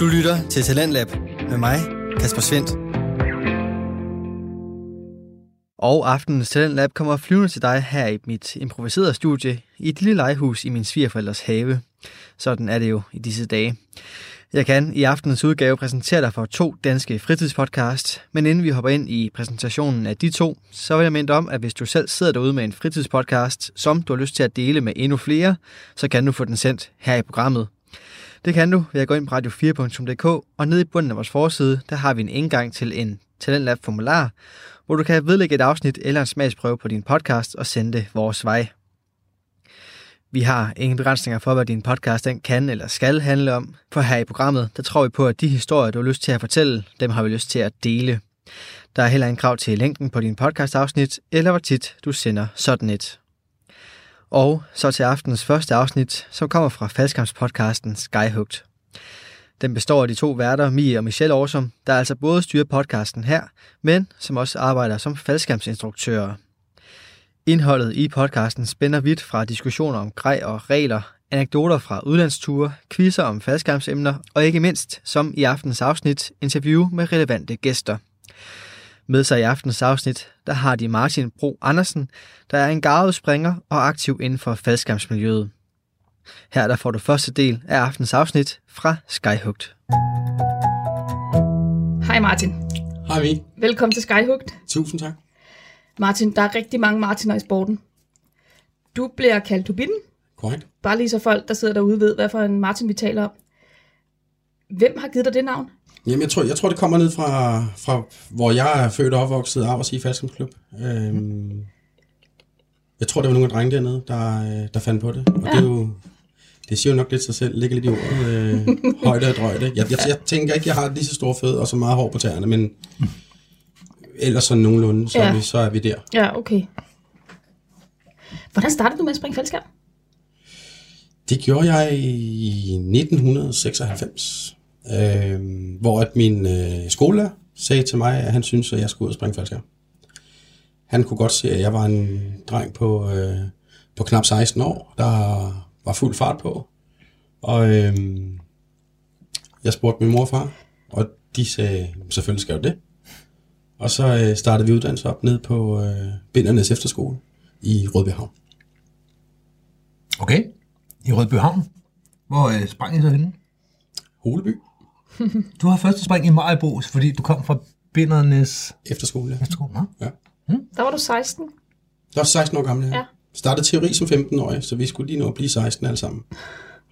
Du lytter til Talentlab med mig, Kasper Svendt. Og aftenens Talentlab kommer flyvende til dig her i mit improviserede studie i et lille legehus i min svigerforældres have. Sådan er det jo i disse dage. Jeg kan i aftenens udgave præsentere dig for to danske fritidspodcast, men inden vi hopper ind i præsentationen af de to, så vil jeg minde om, at hvis du selv sidder derude med en fritidspodcast, som du har lyst til at dele med endnu flere, så kan du få den sendt her i programmet. Det kan du ved at gå ind på radio4.dk, og nede i bunden af vores forside, der har vi en indgang til en Talentlab formular, hvor du kan vedlægge et afsnit eller en smagsprøve på din podcast og sende det vores vej. Vi har ingen begrænsninger for, hvad din podcast den kan eller skal handle om, for her i programmet, der tror vi på, at de historier, du har lyst til at fortælle, dem har vi lyst til at dele. Der er heller en krav til længden på din podcastafsnit, eller hvor tit du sender sådan et. Og så til aftens første afsnit, som kommer fra faldskampspodcasten Skyhooked. Den består af de to værter, Mie og Michelle Årsom, der altså både styrer podcasten her, men som også arbejder som faldskabsinstruktører. Indholdet i podcasten spænder vidt fra diskussioner om grej og regler, anekdoter fra udlandsture, quizzer om faldskabsemner og ikke mindst, som i aftens afsnit, interview med relevante gæster. Med sig i aftens afsnit, der har de Martin Bro Andersen, der er en garvet springer og aktiv inden for faldskærmsmiljøet. Her der får du første del af aftens afsnit fra Skyhooked. Hej Martin. Hej vi. Velkommen til Skyhooked. Tusind tak. Martin, der er rigtig mange Martiner i sporten. Du bliver kaldt Tubitten. Korrekt. Bare lige så folk, der sidder derude, ved, hvad for en Martin vi taler om. Hvem har givet dig det navn? Jamen, jeg tror, jeg tror det kommer ned fra, fra hvor jeg er født og opvokset arbejder i Falskamsklub. Øhm, jeg tror, det var nogle af drengene dernede, der, øh, der fandt på det. Og ja. det er jo, det siger jo nok lidt sig selv, ligger lidt i ordet, øh, højde og drøjde. Jeg, jeg, jeg tænker ikke, jeg har lige så store fødder og så meget hår på tæerne, men ellers sådan nogenlunde, så, Ja. er vi, så er vi der. Ja, okay. Hvordan startede du med at springe faldskærm? Det gjorde jeg i 1996, øh, hvor at min øh, skolelærer sagde til mig, at han syntes, at jeg skulle ud og springe faldskærm. Han kunne godt se, at jeg var en dreng på, øh, på knap 16 år, der var fuld fart på. Og øh, jeg spurgte min mor og far, og de sagde, selvfølgelig skal du det. Og så øh, startede vi uddannelse op ned på øh, Bindernes Efterskole i Rødbyhavn. Okay. I Rødbyhavn. Hvor øh, sprang I så henne? Holeby Du har første spring i Majbos, fordi du kom fra Bindernes... Efterskole. ja. Jeg nå. Ja. Der var du 16. Der var 16 år gammel, ja. Ja. Startede teori som 15-årig, så vi skulle lige nå at blive 16 alle sammen.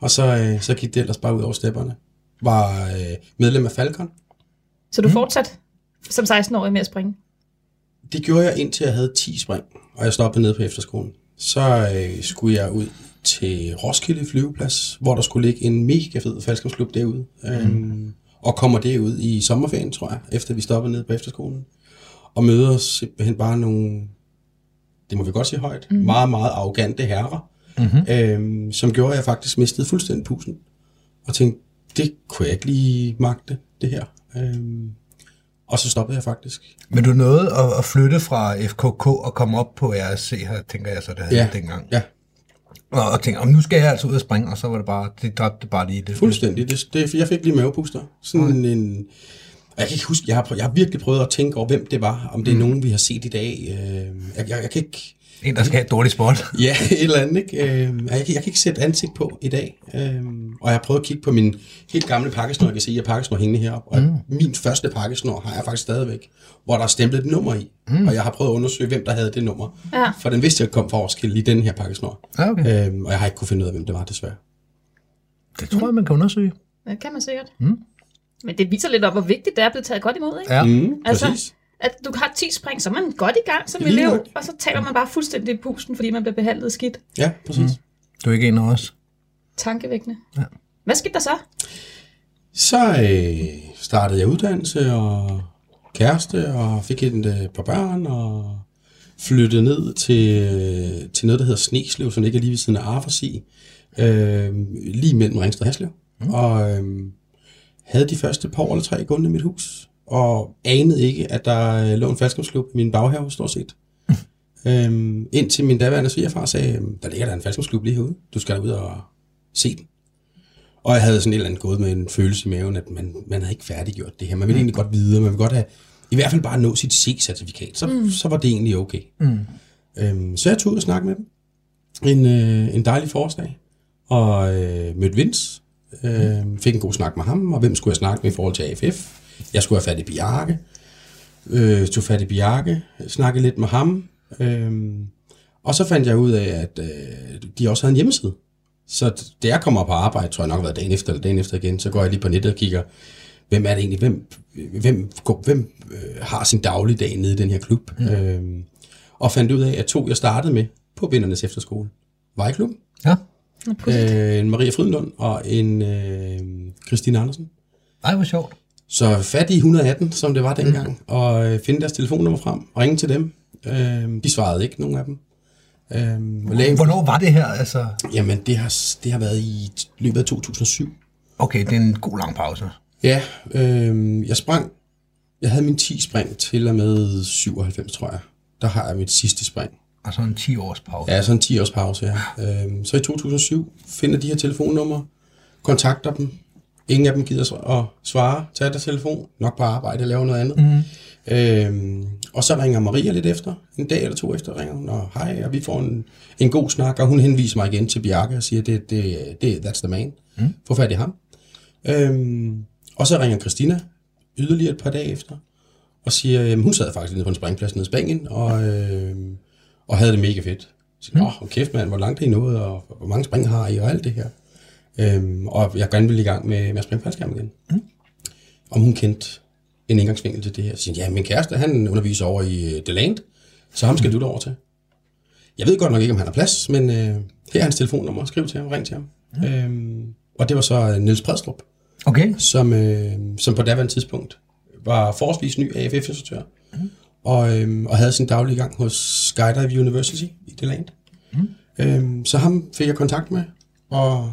Og så, øh, så gik det ellers bare ud over stepperne. Var øh, medlem af Falcon. Så du mm. fortsat som 16-årig med at springe? Det gjorde jeg indtil jeg havde 10 spring, og jeg stoppede nede på efterskolen. Så øh, skulle jeg ud til Roskilde flyveplads, hvor der skulle ligge en mega fed faldskabsklub derude. Mm. Øhm, og kommer derud i sommerferien, tror jeg, efter vi stoppede nede på efterskolen. Og møder simpelthen bare nogle, det må vi godt sige højt, mm. meget, meget arrogante herrer, mm-hmm. øhm, som gjorde, at jeg faktisk mistede fuldstændig pusen. Og tænkte, det kunne jeg ikke lige magte, det her. Øhm, og så stoppede jeg faktisk. Men du nåede at, at flytte fra FKK og komme op på RSC her, tænker jeg så, det havde ja. dengang. Ja, Og, og tænkte, om nu skal jeg altså ud og springe, og så var det bare, det dræbte bare lige det. Fuldstændig. Det, det, jeg fik lige mavepuster. Sådan okay. en... og Jeg kan ikke huske, jeg har, prøvet, jeg har virkelig prøvet at tænke over, hvem det var. Om det er mm. nogen, vi har set i dag. Øh, jeg, jeg, jeg kan ikke... En, der skal have et dårligt spot. Ja, et eller andet, ikke? Øh, jeg, kan, jeg kan ikke sætte ansigt på i dag. Øh, og jeg har prøvet at kigge på min helt gamle pakkesnor. Jeg kan se, at jeg har pakkesnor hængende heroppe. Og mm. min første pakkesnor har jeg faktisk stadigvæk, hvor der er stemplet et nummer i. Mm. Og jeg har prøvet at undersøge, hvem der havde det nummer. Ja. For den vidste jeg kom fra Roskilde i den her pakkesnor. Ja, okay. Øh, og jeg har ikke kunne finde ud af, hvem det var, desværre. Det tror jeg, man kan undersøge. Det kan man sikkert. Mm. Men det viser lidt op, hvor vigtigt det er blevet taget godt imod, ikke? Ja. Mm, Altså, præcis. At du har 10 spring, så er man godt i gang som Lige elev, nok. og så taler man bare fuldstændig i pusten, fordi man bliver behandlet skidt. Ja, præcis. Mm. Du er ikke en af os. Tankevækkende. Ja. Hvad skete der så? Så øh, startede jeg uddannelse og kæreste og fik et øh, par børn og flyttede ned til, øh, til noget, der hedder Sneslev, som ligger lige ved siden af Arfersi, øh, lige mellem Ringsted og Haslev. Mm. Og øh, havde de første par år eller tre gående i mit hus, og anede ikke, at der øh, lå en faldskabsklub i min baghave, stort set. Øhm, indtil min daværende svigerfar sagde, "Øhm, der ligger der en faldskabsklub lige herude. Du skal ud og se den. Og jeg havde sådan et eller andet gået med en følelse i maven, at man, man havde ikke færdiggjort det her. Man ville egentlig godt videre, man ville godt have, i hvert fald bare nå sit C-certifikat. Så, mm. så var det egentlig okay. Mm. Øhm, så jeg tog ud og snakkede med dem. En, øh, en dejlig forårsdag. Og øh, mødte Vince. Øh, fik en god snak med ham, og hvem skulle jeg snakke med i forhold til AFF? Jeg skulle have fat i Bjarke. Øh, tog fat i Bjarke, snakkede lidt med ham. Øh, og så fandt jeg ud af, at øh, de også havde en hjemmeside. Så da jeg kommer på arbejde, tror jeg nok har været dagen efter eller dagen efter igen, så går jeg lige på nettet og kigger, hvem er det egentlig, hvem, hvem, går- hvem øh, har sin dagligdag nede i den her klub. Mm. Øh, og fandt ud af, at to, jeg startede med på Vindernes Efterskole, var i klubben. Ja. Øh, en Maria Frydenlund og en øh, Christine Andersen. Ej, hvor sjovt. Så fat i 118, som det var dengang, mm. og øh, finde deres telefonnummer frem og ringe til dem. Øh, de svarede ikke, nogen af dem. Øh, og lægen, Hvornår var det her? Altså, Jamen, det har, det har været i løbet af 2007. okay, det er en god lang pause. Ja, øh, jeg sprang. Jeg havde min 10 spring til og med 97, tror jeg. Der har jeg mit sidste spring. Altså en 10 års pause. Ja, så en 10 års pause, ja. Øhm, så i 2007 finder de her telefonnumre, kontakter dem. Ingen af dem gider at svare, tage deres telefon, nok på arbejde, lave noget andet. Mm. Øhm, og så ringer Maria lidt efter, en dag eller to efter ringer hun, og hej, og vi får en, en god snak, og hun henviser mig igen til Bjarke og siger, det, det, det that's the man. Mm. Få fat i ham. Øhm, og så ringer Christina yderligere et par dage efter, og siger, øhm, hun sad faktisk nede på en springplads nede i Spanien, og, øhm, og havde det mega fedt. Så, Åh, oh, kæft mand, hvor langt er I nået, og hvor mange spring har I, og alt det her. Øhm, og jeg gerne ville i gang med, med at springe faldskærm igen. Mm. Om hun kendte en indgangsvinkel til det her. Så siger, ja, min kæreste, han underviser over i Deland, så ham skal mm. du derover til. Jeg ved godt nok ikke, om han har plads, men øh, her er hans telefonnummer. Skriv til ham, ring til ham. Mm. Øhm, og det var så øh, Niels Predstrup, Okay. som, øh, som på daværende tidspunkt var forholdsvis ny AFF-instruktør, mm. og, øh, og havde sin daglige gang hos Skydive University i Deland. Mm. Øh, så ham fik jeg kontakt med, og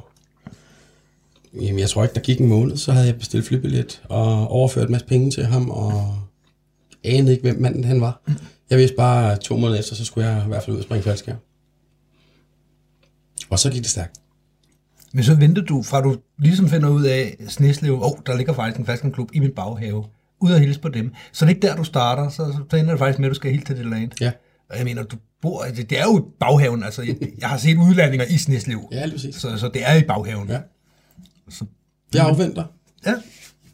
jamen, jeg tror ikke, der gik en måned, så havde jeg bestilt flybillet og overført en masse penge til ham, og anede ikke, hvem manden han var. Jeg vidste bare, at to måneder efter, så skulle jeg i hvert fald ud og springe faldskærm. Og så gik det stærkt. Men så ventede du, fra du ligesom finder ud af Sneslev, åh, oh, der ligger faktisk en fastklub i min baghave, ud og hilse på dem. Så det er ikke der, du starter, så, så ender det faktisk med, at du skal helt til det land. Ja, Og jeg mener, du bor, det, det er jo baghaven, altså jeg, jeg har set udlandinger i Sneslev, ja lige præcis. så, så det er i baghaven. Ja. Så, Jeg afventer. ja.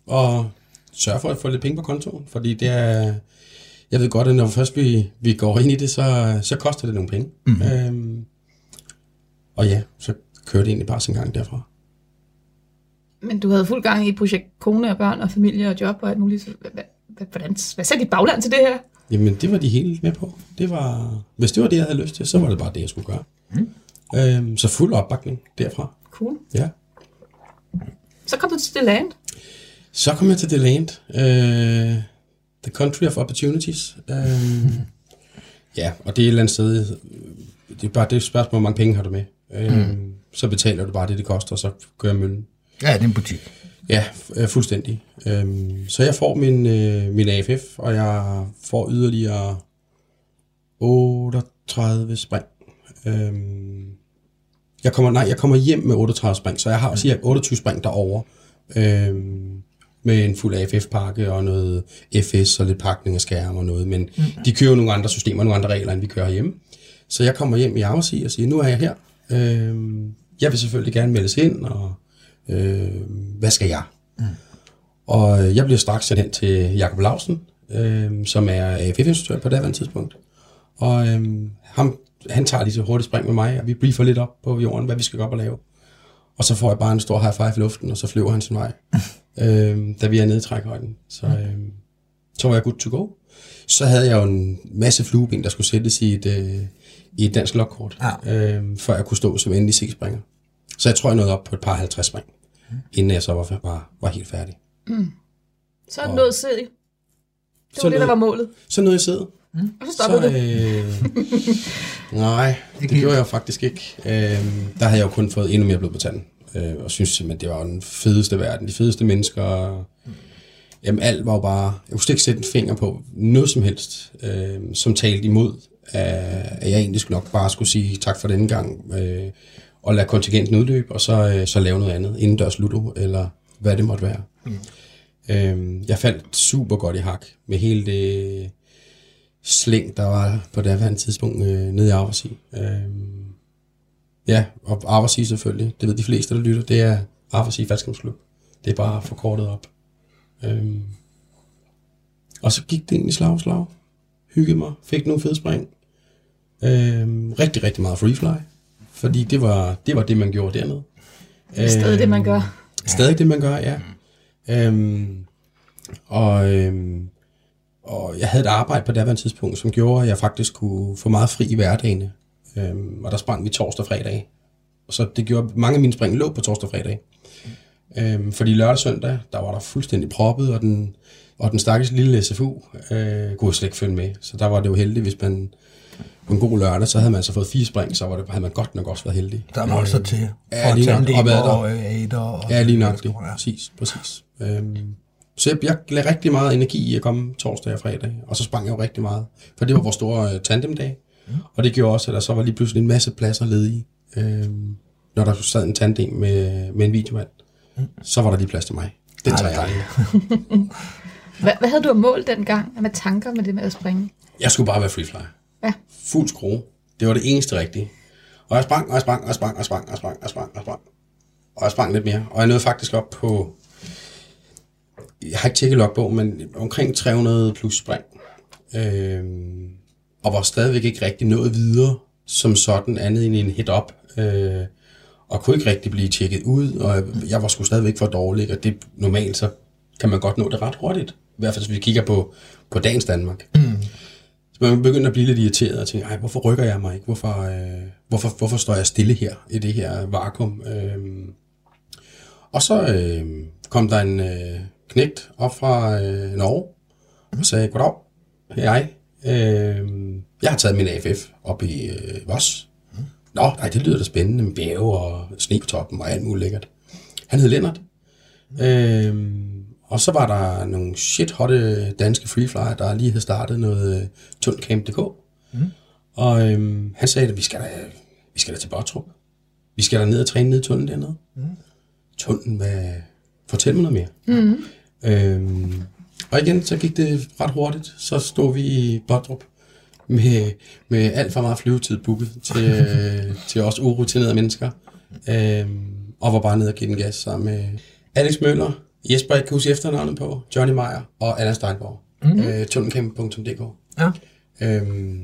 og sørge for at få lidt penge på kontoen, fordi det er, jeg ved godt, at når først vi, vi går ind i det, så, så koster det nogle penge. Mm-hmm. Øhm, og ja, så kører det egentlig bare sin gang derfra. Men du havde fuld gang i projekt kone og børn og familie og job og alt muligt. Hvordan, hvad sagde dit bagland til det her? Jamen, det var de helt med på. Det var, hvis det var det, jeg havde lyst til, så var det bare det, jeg skulle gøre. Mm. Øhm, så fuld opbakning derfra. Cool. Ja. Så kom du til det land. Så kom jeg til Deland. Øh, the Country of Opportunities. Øh, ja, og det er et eller andet sted, det er bare det et spørgsmål, hvor mange penge har du med. Øh, mm. Så betaler du bare det, det koster, og så kører møllen. ja, det er en butik. Ja, øh, fuldstændig. Øhm, så jeg får min, øh, min AFF, og jeg får yderligere 38 spring. Øhm, jeg kommer, nej, jeg kommer hjem med 38 spring, så jeg har cirka 28 spring derovre. Øhm, med en fuld AFF-pakke og noget FS og lidt pakning af skærm og noget. Men mm. de kører nogle andre systemer, nogle andre regler, end vi kører hjemme. Så jeg kommer hjem i afsig og siger, nu er jeg her. Øhm, jeg vil selvfølgelig gerne meldes ind, og øh, hvad skal jeg? Mm. Og øh, jeg bliver straks sendt hen til Jakob Lausen, øh, som er AFF-instruktør på daværende tidspunkt. Og øh, ham, han tager lige så hurtigt spring med mig, og vi briefer lidt op på jorden, hvad vi skal gå op og lave. Og så får jeg bare en stor high five i luften, og så flyver han sin vej, øh, da vi er nede i trækhøjden. Så, øh, så var jeg good to go. Så havde jeg jo en masse flueben, der skulle sættes i et, øh, i et dansk lokkort, Ja. øh, før jeg kunne stå som endelig C-springer. Så jeg tror, jeg nåede op på et par 50 spring, inden jeg så var, var, var helt færdig. Så er du nået sæd. Det Så var det, der nåede- var målet. Så nåede jeg sidde. Og så stoppede så, øh, nej, det gjorde jeg faktisk ikke. Øh, der havde jeg jo kun fået endnu mere blod på tanden. Øh, og synes simpelthen, det var den fedeste verden. De fedeste mennesker. Jamen alt var jo bare... Jeg kunne ikke sætte en finger på noget som helst, øh, som talte imod, at jeg egentlig skulle nok bare skulle sige tak for denne gang. Øh, og lade kontingenten udløbe, og så, øh, så lave noget andet, indendørs ludo, eller hvad det måtte være. Mm. Øhm, jeg faldt super godt i hak med hele det slæng, der var på det her tidspunkt øh, nede i Aversi. Øhm, ja, og Aversi selvfølgelig, det ved de fleste, der lytter, det er Aversi Falskamsklub. Det er bare forkortet op. Øhm, og så gik det egentlig slag og slag. Hyggede mig, fik nogle fede spring. Øhm, rigtig, rigtig meget freefly. Fordi det var, det var det, man gjorde dernede. Det er stadig det, man gør. Stadig det, man gør, ja. Øhm, og, øhm, og jeg havde et arbejde på det her tidspunkt, som gjorde, at jeg faktisk kunne få meget fri i hverdagene. Øhm, og der sprang vi torsdag og fredag. Så det gjorde, mange af mine spring lå på torsdag og fredag. Øhm, fordi lørdag og søndag, der var der fuldstændig proppet, og den, og den stakkels lille SFU øh, kunne slet ikke følge med. Så der var det jo heldigt, hvis man på en god lørdag, så havde man så fået fire spring, så var det, havde man godt nok også været heldig. Der er også til. Ja, lige nok. Og været der. Og, Ader, og, Ja, lige nok det. Præcis, præcis. Øhm, så jeg, jeg lagde rigtig meget energi i at komme torsdag og fredag, og så sprang jeg jo rigtig meget. For det var vores store uh, tandemdag, mm. og det gjorde også, at der så var lige pludselig en masse pladser ledige. Øhm, når der sad en tandem med, med en videomand, mm. så var der lige plads til mig. Det tager jeg. Hvad, hvad havde du af mål dengang med tanker med det med at springe? Jeg skulle bare være freefly. Ja. Fuld skrue. Det var det eneste rigtige. Og jeg sprang, og jeg sprang, og jeg sprang, og jeg sprang, og jeg sprang, og jeg sprang, og jeg sprang. Og jeg sprang lidt mere. Og jeg nåede faktisk op på, jeg har ikke tjekket logbog, men omkring 300 plus spring. Øh, og var stadigvæk ikke rigtig nået videre som sådan, andet end en hit-up. Øh, og kunne ikke rigtig blive tjekket ud, og jeg var sgu stadigvæk for dårlig, og det normalt så kan man godt nå det ret hurtigt. I hvert fald, hvis vi kigger på, på dagens Danmark. Mm. Så man begynder at blive lidt irriteret og tænke, Ej, hvorfor rykker jeg mig ikke? Hvorfor, øh, hvorfor, hvorfor står jeg stille her i det her vakuum? Øh, og så øh, kom der en øh, knægt op fra øh, Norge og sagde, goddag, her er jeg. Øh, jeg har taget min AFF op i øh, Voss. Nå, nej, det lyder da spændende med bjerge og sne på toppen og alt muligt lækkert. Han hed Lennart. Øh, og så var der nogle shit hotte danske freeflyer, der lige havde startet noget øh, tunnelcamp.dk. Mm. Og øhm, han sagde, at vi skal da, vi skal da til Bottrup. Vi skal da ned og træne ned i tunnelen dernede. Mm. Tunnelen, hvad... Fortæl mig noget mere. Mm. Øhm, og igen, så gik det ret hurtigt. Så stod vi i Bottrup med, med alt for meget flyvetid booket til, til os urutinerede mennesker. Øhm, og var bare nede og give den gas sammen med Alex Møller, Jesper, jeg kan huske efternavnet på, Johnny Meyer og Anna Steinborg. Mm-hmm. Øh, Ja. Øhm,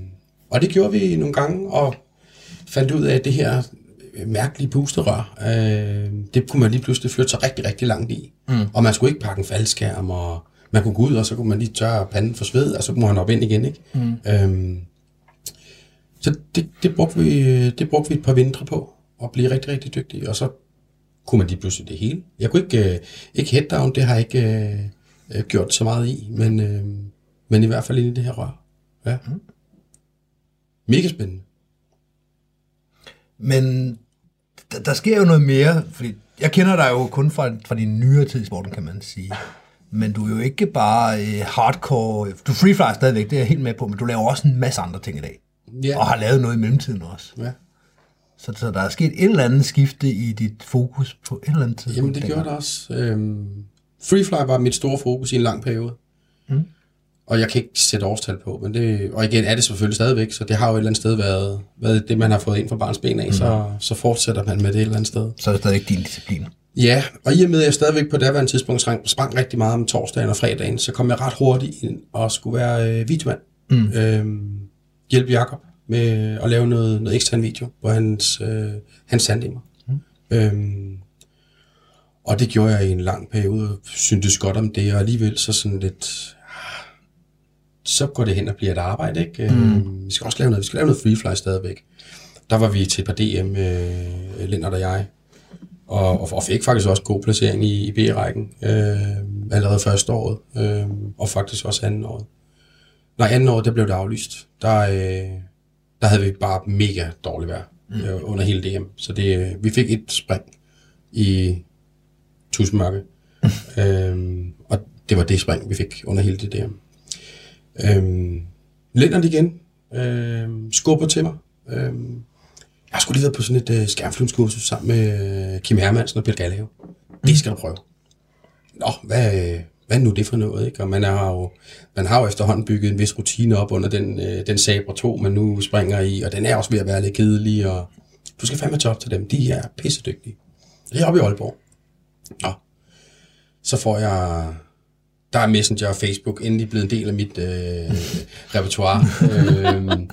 og det gjorde vi nogle gange, og fandt ud af, at det her mærkelige pusterør, øh, det kunne man lige pludselig flytte sig rigtig, rigtig langt i. Mm. Og man skulle ikke pakke en faldskærm, og man kunne gå ud, og så kunne man lige tørre panden for sved, og så kunne man op ind igen. Ikke? Mm. Øhm, så det, det, brugte vi, det brugte vi et par vintre på, og blive rigtig, rigtig dygtige. Og så kunne man lige pludselig det hele. Jeg kunne ikke, øh, ikke head down, det har jeg ikke øh, gjort så meget i, men, øh, men i hvert fald ind i det her rør. Ja. Mm. Mega spændende. Men der, der sker jo noget mere, fordi jeg kender dig jo kun fra, fra din nyere tid i sporten, kan man sige. Men du er jo ikke bare øh, hardcore, du freefly stadigvæk, det er jeg helt med på, men du laver også en masse andre ting i dag. Ja. Og har lavet noget i mellemtiden også. Ja. Så, så der er sket et eller andet skifte i dit fokus på et eller andet tidspunkt. Jamen det gjorde det også. Øhm, Freefly var mit store fokus i en lang periode. Mm. Og jeg kan ikke sætte årstal på, men det, og igen er det selvfølgelig stadigvæk, så det har jo et eller andet sted været, været det, man har fået ind fra barns ben af, mm. så, så fortsætter man med det et eller andet sted. Så er det stadigvæk din disciplin. Ja, og i og med, at jeg stadigvæk på her tidspunkt sprang, sprang rigtig meget om torsdagen og fredagen, så kom jeg ret hurtigt ind og skulle være øh, videomand. Mm. Øhm, hjælpe Jakob med at lave noget, noget ekstern video på hans, øh, hans sandinger. Mm. Øhm, og det gjorde jeg i en lang periode, syntes godt om det, og alligevel så sådan lidt, så går det hen og bliver et arbejde, ikke? Mm. Øhm, vi skal også lave noget, vi skal lave noget freefly stadigvæk. Der var vi til et par DM, øh, Lennart og jeg, og, og fik faktisk også god placering i, i B-rækken øh, allerede første året, øh, og faktisk også anden året. Nej, anden år, der blev det aflyst. Der, øh, der havde vi bare mega dårligt vejr mm. øh, under hele DM. Så det, øh, vi fik et spring i tusmørke. øhm, og det var det spring, vi fik under hele det DM. Øhm, Lennart igen øhm, skubber til mig. Øhm, jeg skulle lige været på sådan et øh, skærmflyvningskursus sammen med øh, Kim Hermansen og Peter Gallehave. Det skal du prøve. Nå, hvad, øh, hvad er nu det for noget? Ikke? Og man har, jo, man har jo efterhånden bygget en vis rutine op under den, øh, den Sabre 2, man nu springer i, og den er også ved at være lidt kedelig, og du skal fandme tage op til dem. De er pissedygtige. Det er oppe i Aalborg. Nå, så får jeg der er Messenger og Facebook endelig blevet en del af mit øh, repertoire. øh,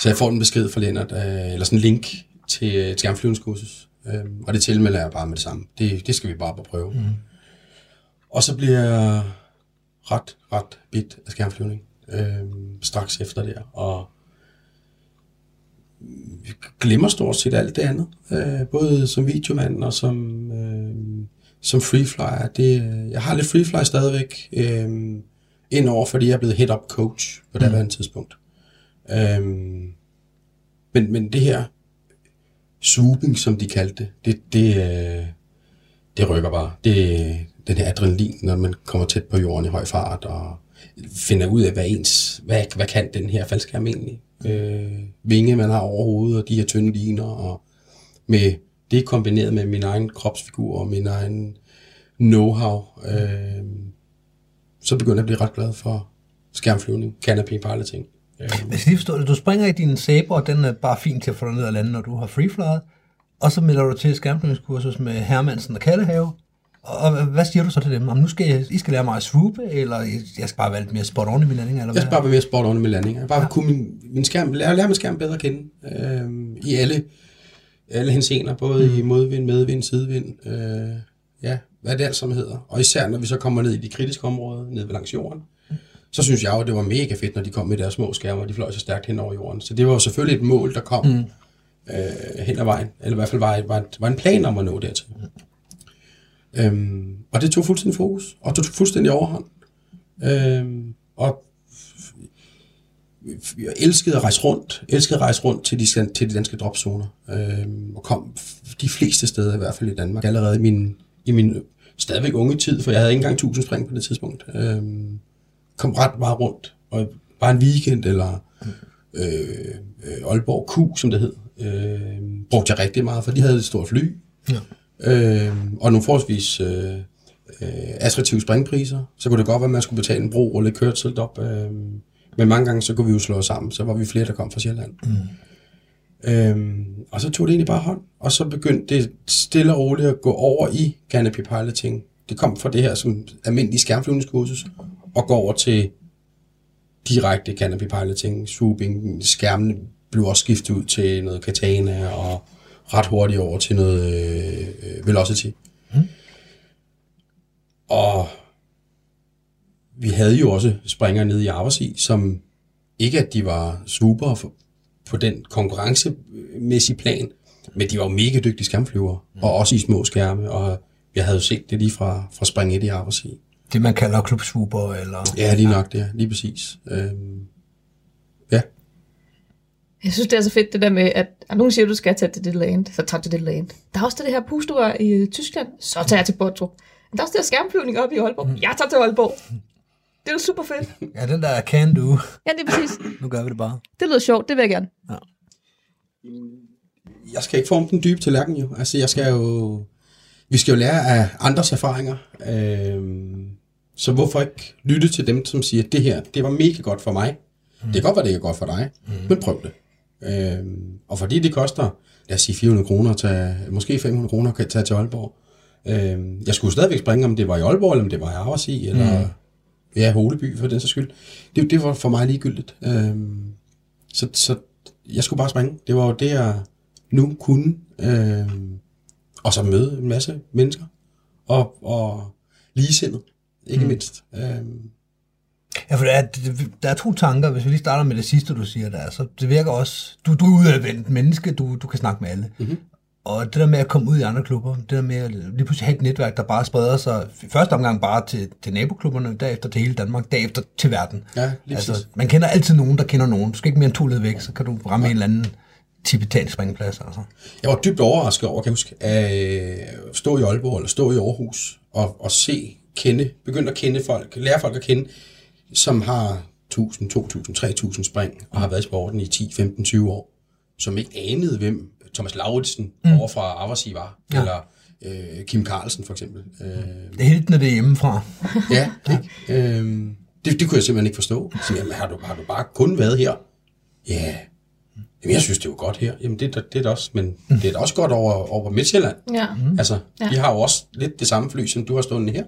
så jeg får en besked fra Lennart, øh, eller sådan en link til, til skærmflyvningskursus. Øh, og det tilmelder jeg bare med det samme. Det, det skal vi bare prøve. Mm. Og så bliver jeg ret, ret bit af skærmflyvning øh, straks efter det. Og glemmer stort set alt det andet. Øh, både som videomand og som... Øh, som freeflyer. Det, øh, jeg har lidt freefly stadigvæk øh, indover, fordi jeg er blevet head-up coach på det mm. tidspunkt. Øh, men, men det her swooping, som de kaldte det, det, det, øh, det rykker bare. Det, den her adrenalin, når man kommer tæt på jorden i høj fart, og finder ud af, hvad ens, hvad, hvad kan den her faldskærm egentlig? Øh, vinge, man har over hovedet, og de her tynde liner, og med det kombineret med min egen kropsfigur og min egen know-how, øh, så begynder jeg at blive ret glad for skærmflyvning, canopy piloting. Øh. Jeg skal lige forstå det. Du springer i din saber, og den er bare fint til at få dig ned og lande, når du har freeflyet. Og så melder du til skærmflyvningskursus med Hermansen og Kallehave. Og hvad siger du så til dem? Om nu skal jeg, I skal lære mig at swoope, eller jeg skal bare være lidt mere spot on i min landing? Eller jeg skal bare være mere spot on i min landing. Jeg bare ja. kunne min, min skærm, lære, lære min skærm bedre at kende. Øh, I alle alle hensener, både mm. i modvind, medvind, sidevind, øh, ja, hvad det alt sammen hedder. Og især når vi så kommer ned i de kritiske områder, ned ved langs jorden, mm. så synes jeg jo, at det var mega fedt, når de kom med deres små skærme, og de fløj så stærkt hen over jorden. Så det var jo selvfølgelig et mål, der kom mm. øh, hen ad vejen, eller i hvert fald var, var, var en plan om at nå dertil. Mm. Øhm, og det tog fuldstændig fokus, og det tog fuldstændig overhånd. Øhm, og jeg elskede at rejse rundt, elskede at rejse rundt til de, til de danske dropzoner, øh, og kom de fleste steder, i hvert fald i Danmark, allerede i min, i min stadigvæk unge tid, for jeg havde ikke engang 1000 spring på det tidspunkt. Øh, kom ret meget rundt, og bare en weekend, eller øh, øh, Aalborg Q, som det hed, øh, brugte jeg rigtig meget, for de havde et stort fly, ja. øh, og nogle forholdsvis øh, øh, attraktive springpriser, så kunne det godt være, at man skulle betale en bro og lidt kørsel op, øh, men mange gange, så kunne vi jo slå os sammen. Så var vi flere, der kom fra Sjælland. Mm. Øhm, og så tog det egentlig bare hånd. Og så begyndte det stille og roligt at gå over i Canopy Piloting. Det kom fra det her som almindelig skærmflyvningskursus, og gå over til direkte Canopy Piloting, swooping. Skærmene blev også skiftet ud til noget katana, og ret hurtigt over til noget øh, velocity. Mm. Og vi havde jo også springer nede i Aversi, som ikke at de var super på den konkurrencemæssige plan, men de var jo mega dygtige skærmflyvere, mm. og også i små skærme, og jeg havde jo set det lige fra, fra spring 1 i Aversi. Det man kalder klubswooper, eller? Ja, lige nok det, lige præcis. Øhm, ja. Jeg synes, det er så fedt det der med, at, at nogen siger, at du skal tage til det land, så tager til det land. Der er også det her pusterør i Tyskland, så tager jeg til Bortrup. Der er også det her skærmflyvning op i Aalborg. Mm. Jeg tager til Aalborg. Det er jo super fedt. Ja, den der can do. Ja, det er præcis. nu gør vi det bare. Det lyder sjovt, det vil jeg gerne. Ja. Jeg skal ikke forme den dybe tallerken jo. Altså, jeg skal jo... Vi skal jo lære af andres erfaringer. Øhm, så hvorfor ikke lytte til dem, som siger, at det her, det var mega godt for mig. Mm. Det kan godt være, det ikke er godt for dig, mm. men prøv det. Øhm, og fordi det koster, lad os sige 400 kroner, tage, måske 500 kroner, kan tage til Aalborg. Øhm, jeg skulle stadigvæk springe, om det var i Aalborg, eller om det var i Aarhus, eller mm ja, Holeby for den så skyld. Det, det var for mig ligegyldigt. Øhm, så, så jeg skulle bare springe. Det var jo det, jeg nu kunne. Øhm, og så møde en masse mennesker. Og, og ligesindet, ikke mm. mindst. Øhm, Ja, for der er, der er to tanker, hvis vi lige starter med det sidste, du siger der. Så det virker også, du, du er udadvendt menneske, du, du kan snakke med alle. Mm-hmm. Og det der med at komme ud i andre klubber, det der med at lige pludselig have et netværk, der bare spreder sig, i første omgang bare til, til naboklubberne, derefter til hele Danmark, derefter til verden. Ja, lige altså, man kender altid nogen, der kender nogen. Du skal ikke mere end to led væk, så kan du ramme ja. en eller anden tibetansk springplads. Altså. Jeg var dybt overrasket over, kan jeg huske, at stå i Aalborg eller stå i Aarhus og, og se, kende, begynde at kende folk, lære folk at kende, som har 1000, 2000, 3000 spring og har været i sporten i 10, 15, 20 år, som ikke anede, hvem Thomas Lauritsen mm. over fra Arbejdsgivar, ja. eller øh, Kim Carlsen for eksempel. Øh, Det er helt, når det er hjemmefra. ja, ikke? Øh, det, det kunne jeg simpelthen ikke forstå. Så, jamen, har, du, har du bare kun været her? Ja. Jamen, jeg synes, det var godt her. Jamen, det, er da- det er det også, men det er da også godt over, over Midtjylland. Ja. Mm. Altså, Ja. ja. de har jo også lidt det samme fly, som du har stående her.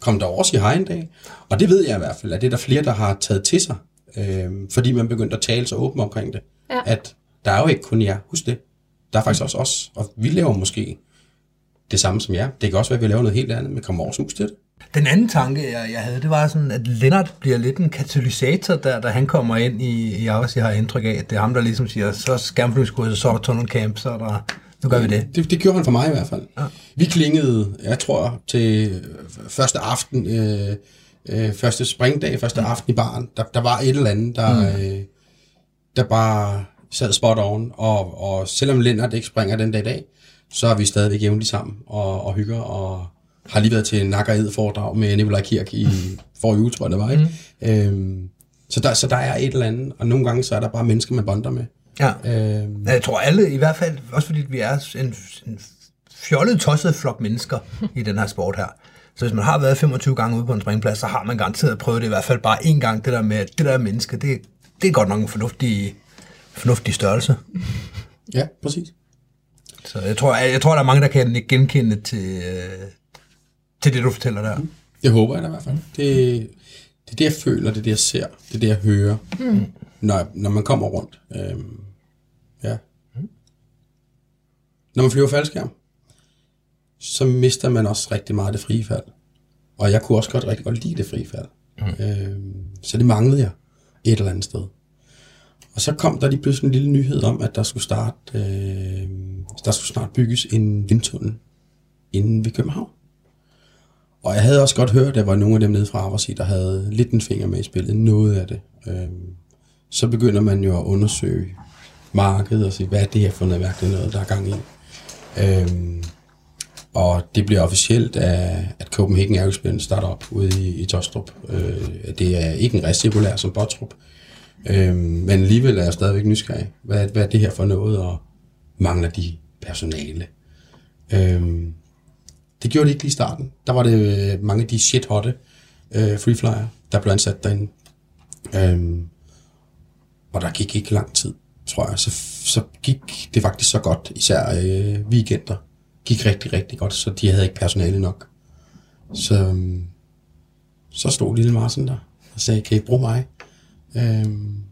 Kom der også i hej en dag. Og det ved jeg i hvert fald, at det er der flere, der har taget til sig, øh, fordi man begyndte at tale så åbent omkring det. Ja. At der er jo ikke kun jer, husk det. Der er faktisk også os, og vi laver måske det samme som jer. Det kan også være, at vi laver noget helt andet, men kommer over hus til det. Den anden tanke, jeg, jeg havde, det var sådan, at Lennart bliver lidt en katalysator, der, da han kommer ind i, i Aarhus. Jeg har indtryk af, at det er ham, der ligesom siger, så skærmflyvningskurset, så er der tunnel camp, så er der, nu gør vi det. Det, det gjorde han for mig i hvert fald. Ja. Vi klingede, jeg tror, til øh, første aften, øh, øh, første springdag, første mm. aften i baren. Der, der var et eller andet, der, mm. øh, der bare sad spot on. Og, og selvom Lennart ikke springer den dag i dag, så er vi stadigvæk jævnligt sammen og, og hygger. Og har lige været til en nakker ed foredrag med Nikolaj Kirk i forrige uge, tror jeg det var. Ikke? Mm. Øhm, så, der, så der er et eller andet, og nogle gange så er der bare mennesker, man bonder med. Ja. Øhm, Jeg tror alle, i hvert fald, også fordi vi er en, en fjollet, tosset flok mennesker i den her sport her. Så hvis man har været 25 gange ude på en springplads, så har man garanteret prøvet det i hvert fald bare én gang, det der med, at det der menneske, det, det er godt nok en fornuftig, fornuftig størrelse. ja, præcis. Så jeg tror, jeg, jeg tror, der er mange, der kan ikke genkende til, øh, til det, du fortæller der. Det håber jeg da i hvert fald. Det, det er det, jeg føler, det er det, jeg ser, det er det, jeg hører, mm. når, når man kommer rundt. Øhm, ja. Når man flyver faldskærm, så mister man også rigtig meget det frie fald. Og jeg kunne også godt rigtig godt lide det frie fald. Mm. Øhm, så det manglede jeg et eller andet sted. Og så kom der lige pludselig en lille nyhed om, at der skulle starte, øh, der skulle snart bygges en vindtunnel inden ved København. Og jeg havde også godt hørt, at der var nogle af dem nede fra Aversi, der havde lidt en finger med i spillet, noget af det. Øh, så begynder man jo at undersøge markedet og sige, hvad er det her for noget mærkeligt noget, der er gang i. Øhm, og det bliver officielt, at, at Copenhagen Aerospace starter op ude i, i Tostrup. Øh, det er ikke en recirkulær som Bottrup, øhm, men alligevel er jeg stadigvæk nysgerrig. Hvad, hvad er det her for noget, og mangler de personale? Øhm, det gjorde det ikke lige i starten. Der var det øh, mange af de shit-hotte øh, freeflyer, der blev ansat derinde. Øhm, og der gik ikke lang tid, tror jeg. Så, så gik det faktisk så godt, især øh, weekender. Gik rigtig, rigtig godt, så de havde ikke personale nok. Så, øhm, så stod lille Marsen der og sagde, kan I bruge mig? Øhm,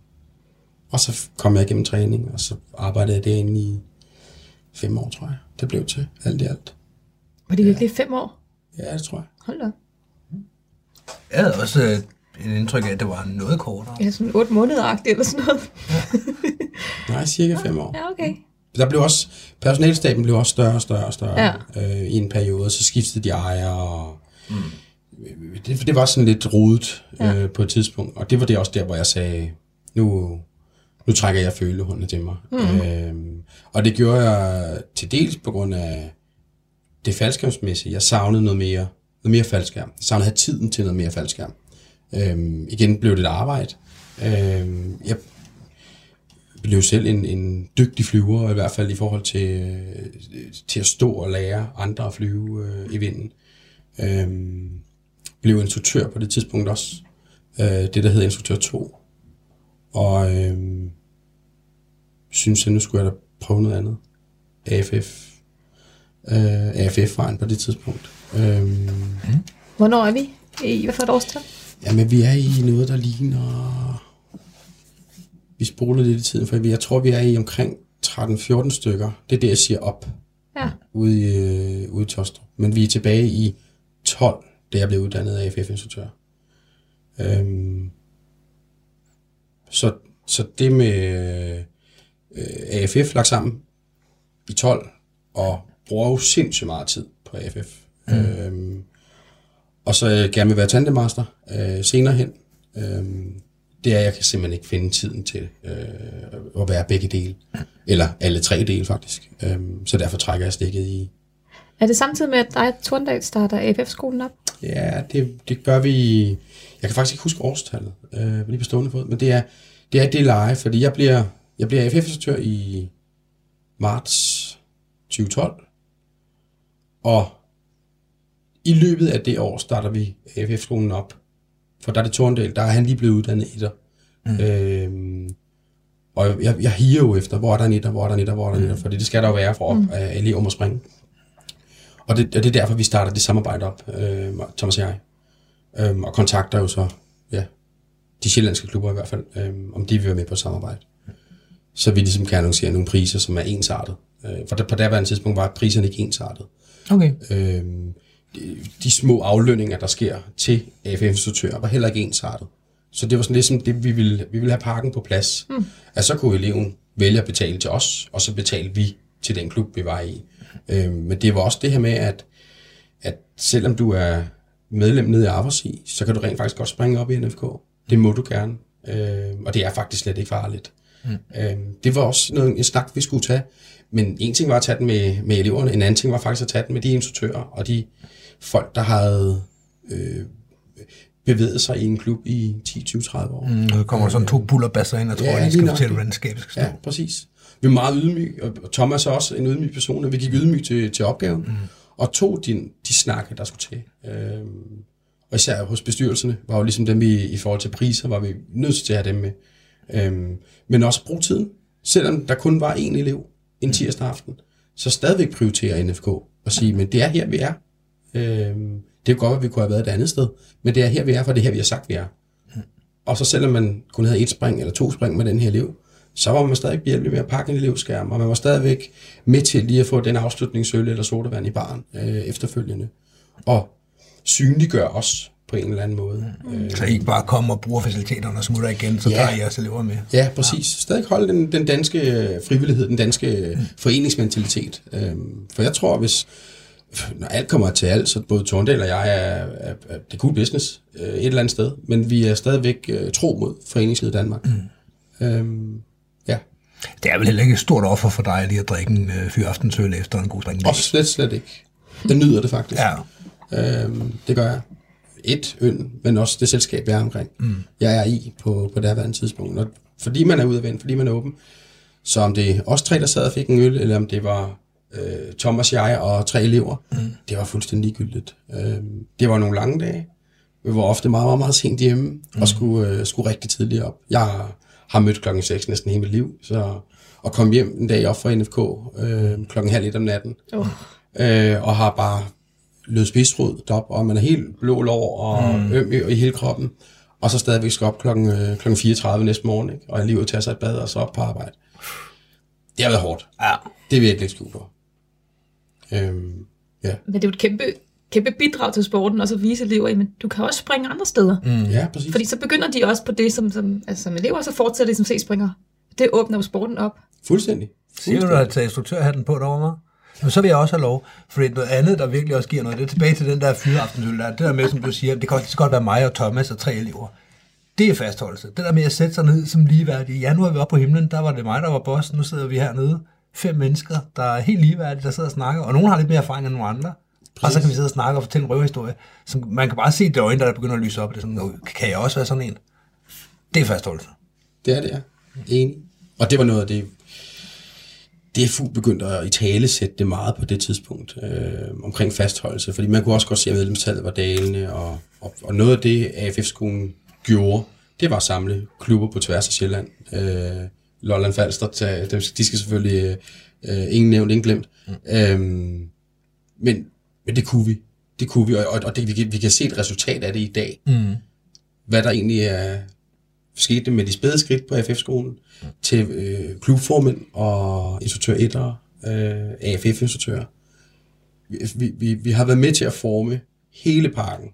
og så kom jeg igennem træning, og så arbejdede jeg derinde i fem år, tror jeg. Det blev til alt i alt. Var det virkelig fem år? Ja, det tror jeg. Hold da. Jeg havde også øh, et indtryk af, at det var noget kortere. Ja, sådan otte måneder eller sådan noget. Nej, cirka fem år. Ja, okay. Der blev også, personalstaben blev også større og større og større Ja. øh, i en periode, så skiftede de ejere, og mm. Det, det var sådan lidt rodet Ja. øh, på et tidspunkt, og det var det også der, hvor jeg sagde, nu, nu trækker jeg følehundene til mig. Mm. Øhm, og det gjorde jeg til dels på grund af det faldskærmsmæssige. Jeg savnede noget mere, noget mere faldskærm. Jeg savnede at have tiden til noget mere faldskærm. Øhm, igen blev det et arbejde. Øhm, jeg blev selv en, en dygtig flyver, i hvert fald i forhold til, øh, til at stå og lære andre at flyve øh, i vinden. Øhm, blev instruktør på det tidspunkt også. Øh, det, der hedder instruktør 2. Og øhm, synes jeg, nu skulle jeg da prøve noget andet. AFF. Øh, AFF-vejen på det tidspunkt. Øhm, Hvornår er vi? I hvad for et årstal? Jamen, vi er i noget, der ligner... Vi spoler lidt i tiden, for jeg tror, vi er i omkring 13-14 stykker. Det er det, jeg siger op Ja. ude i, øh, ude i Tostrup. Men vi er tilbage i 12, da jeg blev uddannet af AFF-instruktør. Øhm, så, så det med øh, AFF lagt sammen i 12, og bruger jo sindssygt meget tid på AFF. Mm. Øhm, og så øh, gerne vil være tandemaster øh, senere hen. Øhm, det er, at jeg kan simpelthen ikke finde tiden til øh, at være begge dele. Eller alle tre dele, faktisk. Øhm, så derfor trækker jeg stikket i. Er det samtidig med, at dig og Torndal starter AFF-skolen op? Ja, det, det gør vi... Jeg kan faktisk ikke huske årstallet, øh, lige på stående fod, men det er det, er det leje, fordi jeg bliver, jeg bliver AFF-instruktør i marts 2012. Og i løbet af det år starter vi AFF-skolen op. For der er det Torndal, der er han lige blevet uddannet etter. Mm. Øhm, og jeg, jeg higer jo efter, hvor er der en etter, hvor er der en etter, hvor er der en etter, fordi det skal der jo være for, mm. at elever må springe. Og det, og det er derfor, vi starter det samarbejde op, øh, Thomas og jeg. Øhm, og kontakter jo så, ja, de sjællandske klubber i hvert fald, øhm, om de vil være med på samarbejde. Så vi ligesom kan annoncere nogle priser, som er ensartet. Øh, for der, på daværende tidspunkt var priserne ikke ensartet. Okay. Øhm, de, de små aflønninger, der sker til AFF-instruktører, var heller ikke ensartet. Så det var sådan ligesom det, vi ville, vi ville have parken på plads. Mm. At så kunne eleven vælge at betale til os, og så betalte vi til den klub, vi var i. Øhm, men det var også det her med, at, at selvom du er medlem nede i Aversi, så kan du rent faktisk godt springe op i NFK. Det må du gerne. Øhm, og det er faktisk slet ikke farligt. Mm. Øhm, det var også noget, en snak, vi skulle tage. Men en ting var at tage den med, med eleverne, en anden ting var faktisk at tage den med de instruktører og de folk, der havde øh, bevæget sig i en klub i 10, 20, 30 år. Mm, nu kommer der sådan to bullerbasser ind, og tror, Ja, ja, de skal fortælle, hvordan skabet skal stå. Ja, præcis. Vi er meget ydmyge, og Thomas er også en ydmyg person, og vi gik ydmyg til, til opgaven, mm. og tog de, de snakke, der skulle til. Øhm, og især hos bestyrelserne var jo ligesom dem, vi i forhold til priser, var vi nødt til at have dem med. Øhm, men også brug tiden. Selvom der kun var én elev en tirsdag aften, så stadigvæk prioritere NFK og sige, men det er her, vi er. Øhm, det er godt, at vi kunne have været et andet sted, men det er her, vi er, for det er her, vi har sagt, vi er. Og så selvom man kun havde et spring eller to spring med den her elev, så var man stadig behjælpelig med at pakke en elevskærm, og man var stadigvæk med til lige at få den afslutningsøl eller sodavand i baren øh, efterfølgende. Og synliggøre os på en eller anden måde. Øh, Så I ikke bare kommer og bruger faciliteterne og smutter igen, så Ja. tager I jeres elever med. Ja, præcis. Stadig holde den, den danske øh, frivillighed, den danske øh, foreningsmentalitet. Øhm, for jeg tror, hvis når alt kommer til alt, så både Torndal og jeg er, er, er det cool business øh, et eller andet sted, men vi er stadigvæk øh, tro mod foreningslivet i Danmark. Mm. Øhm, ja, Det er vel heller ikke et stort offer for dig lige at drikke en øh, fyraftensøl efter en god springdag. også slet, slet ikke. Jeg nyder det faktisk. Ja. Øhm, det gør jeg. Et øn, men også det selskab, jeg er omkring. Mm. Jeg er i på, på det her tidspunkt. Og fordi man er ude af vind, fordi man er åben. Så om det er os tre, der sad og fik en øl, eller om det var øh, Thomas, jeg og tre elever, mm. det var fuldstændig ligegyldigt. Øhm, det var nogle lange dage. Vi var ofte meget, meget, meget sent hjemme, mm. og skulle, øh, skulle rigtig tidligt op. Jeg har mødt klokken 6 næsten hele mit liv, så at komme hjem en dag op fra NFK øh, klokken halv et om natten, Oh. øh, og har bare lød spidsrod op, og man er helt blå lår og mm. øm i, hele kroppen, og så stadigvæk skal op klokken, øh, klokken 34 næste morgen, ikke? og jeg lige ud og tage sig et bad, og så op på arbejde. Det har været hårdt. Ja. Det jeg ikke lægge skjul på. Øhm, ja. Men det er jo et kæmpe, kæmpe bidrag til sporten, og så vise elever, men du kan også springe andre steder. Mm. ja, præcis. Fordi så begynder de også på det som, som, altså som elever, så fortsætter de som C-springer. Det åbner jo sporten op. Fuldstændig. Siger du, at tage instruktørhatten på derovre? hva'? Men så vil jeg også have lov, for noget andet, der virkelig også giver noget, det er tilbage til den der fyraftensøl der. Det der med, som du siger, det kan også godt være mig og Thomas og tre elever. Det er fastholdelse. Det der med at sætte sig ned som ligeværdige. I januar vi var oppe på himlen, der var det mig, der var boss. Nu sidder vi hernede. Fem mennesker, der er helt ligeværdige, der sidder og snakker. Og nogle har lidt mere erfaring end nogle andre. Og så kan vi sidde og snakke og fortælle en røverhistorie. Som man kan bare se det øjne, der begynder at lyse op. Det er sådan, "Nå, kan jeg også være sådan en? Det er fastholdelse. Det er det, ja. Enig. Og det var noget af det, DFU begyndte at i tale sætte det meget på det tidspunkt øh, omkring fastholdelse, fordi man kunne også godt se, at medlemstallet var dalende, og, og, og noget af det, AFF-skolen gjorde, det var at samle klubber på tværs af Sjælland. Øh, Lolland Falster, de skal selvfølgelig øh, ingen nævnt, ingen glemt. Mm. Øhm, men, men det kunne vi. Det kunne vi, og, og, det, vi, kan, vi kan se et resultat af det i dag. Mm. Hvad der egentlig er skete med de spæde skridt på AFF-skolen mm. til øh, klubformænd og instruktør 1'ere, øh, AFF-instruktører. Vi, vi, vi, har været med til at forme hele parken.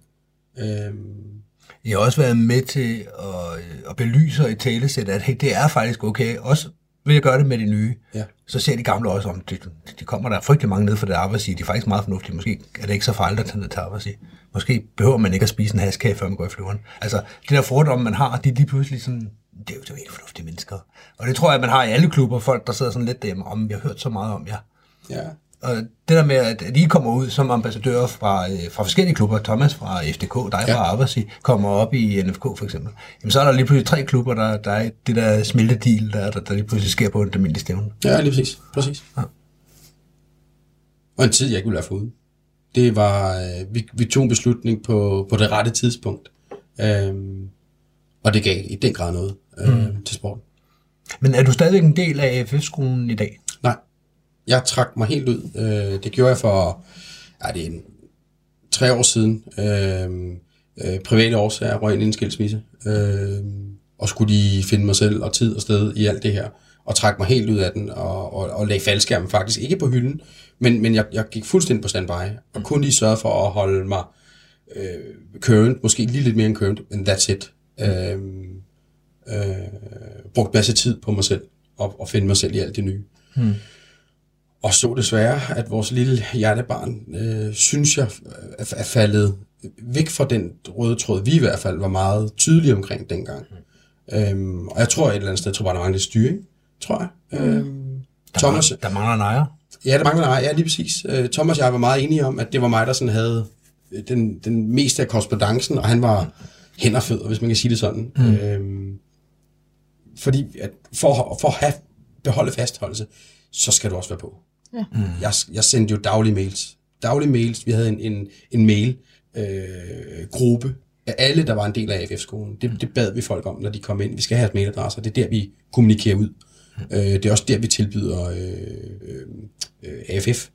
Øhm, I har også været med til at, øh, at belyse og i talesæt, at hey, det er faktisk okay. Også ved at gøre det med de nye. Ja. Så ser de gamle også om, de, de kommer der frygtelig mange ned for det arbejde, de er faktisk meget fornuftige. Måske er det ikke så farligt at tage ned til arbejde. Måske behøver man ikke at spise en haskage, før man går i flyveren. Altså, det der fordomme, man har, de er lige pludselig sådan, det er jo det helt fornuftige mennesker. Og det tror jeg, man har i alle klubber, folk, der sidder sådan lidt derhjemme, om vi har hørt så meget om jer. ja. Og det der med, at at I kommer ud som ambassadører fra, øh, fra forskellige klubber, Thomas fra FDK, dig Ja. fra kommer op i NFK for eksempel, jamen så er der lige pludselig tre klubber, der, der er det der smeltedeal, der, der, der lige pludselig sker på en almindelig stævne. Ja, lige præcis. præcis. Ja. Og en tid, jeg ikke ville være foruden. Det var, øh, vi, vi tog en beslutning på, på det rette tidspunkt. Øhm, og det gav i den grad noget øh, mm. til sporten. Men er du stadigvæk en del af AFF-skolen i dag? Jeg trak mig helt ud. Øh, det gjorde jeg for, ja, det er en, tre år siden. Øh, øh, private årsager røg ind i en skilsmisse. Øh, og skulle lige finde mig selv og tid og sted i alt det her. Og trak mig helt ud af den og, og, og lagde faldskærmen faktisk ikke på hylden. Men, men jeg, jeg gik fuldstændig på standby og kun lige sørge for at holde mig øh, current, måske lige lidt mere end current, men that's it. Øh, øh, brugt masse tid på mig selv og, og finde mig selv i alt det nye. Hmm. Og så desværre, at vores lille hjertebarn, øh, synes jeg, er, er faldet væk fra den røde tråd, vi i hvert fald var meget tydelige omkring dengang. Mm. Øhm, og jeg tror et eller andet sted, jeg tror bare, der mangler styring, tror jeg. Øhm, Der, Thomas, mangler, der mangler en ejer. Ja, der mangler nej, ja, lige præcis. Øh, Thomas og jeg var meget enige om, at det var mig, der sådan havde øh, den, den meste af korrespondancen, og han var hænder fødder, hvis man kan sige det sådan. Mm. Øhm, fordi at for, for at have, beholde fastholdelse, så skal du også være på. Ja. Mm. Jeg, jeg sendte jo daglige mails. Daglige mails. Vi havde en, en, en mail øh, gruppe af alle, der var en del af AFF-skolen. Det, det bad vi folk om, når de kom ind. Vi skal have et mailadresser. Det er der, vi kommunikerer ud. Øh, det er også der, vi tilbyder øh, øh, AFF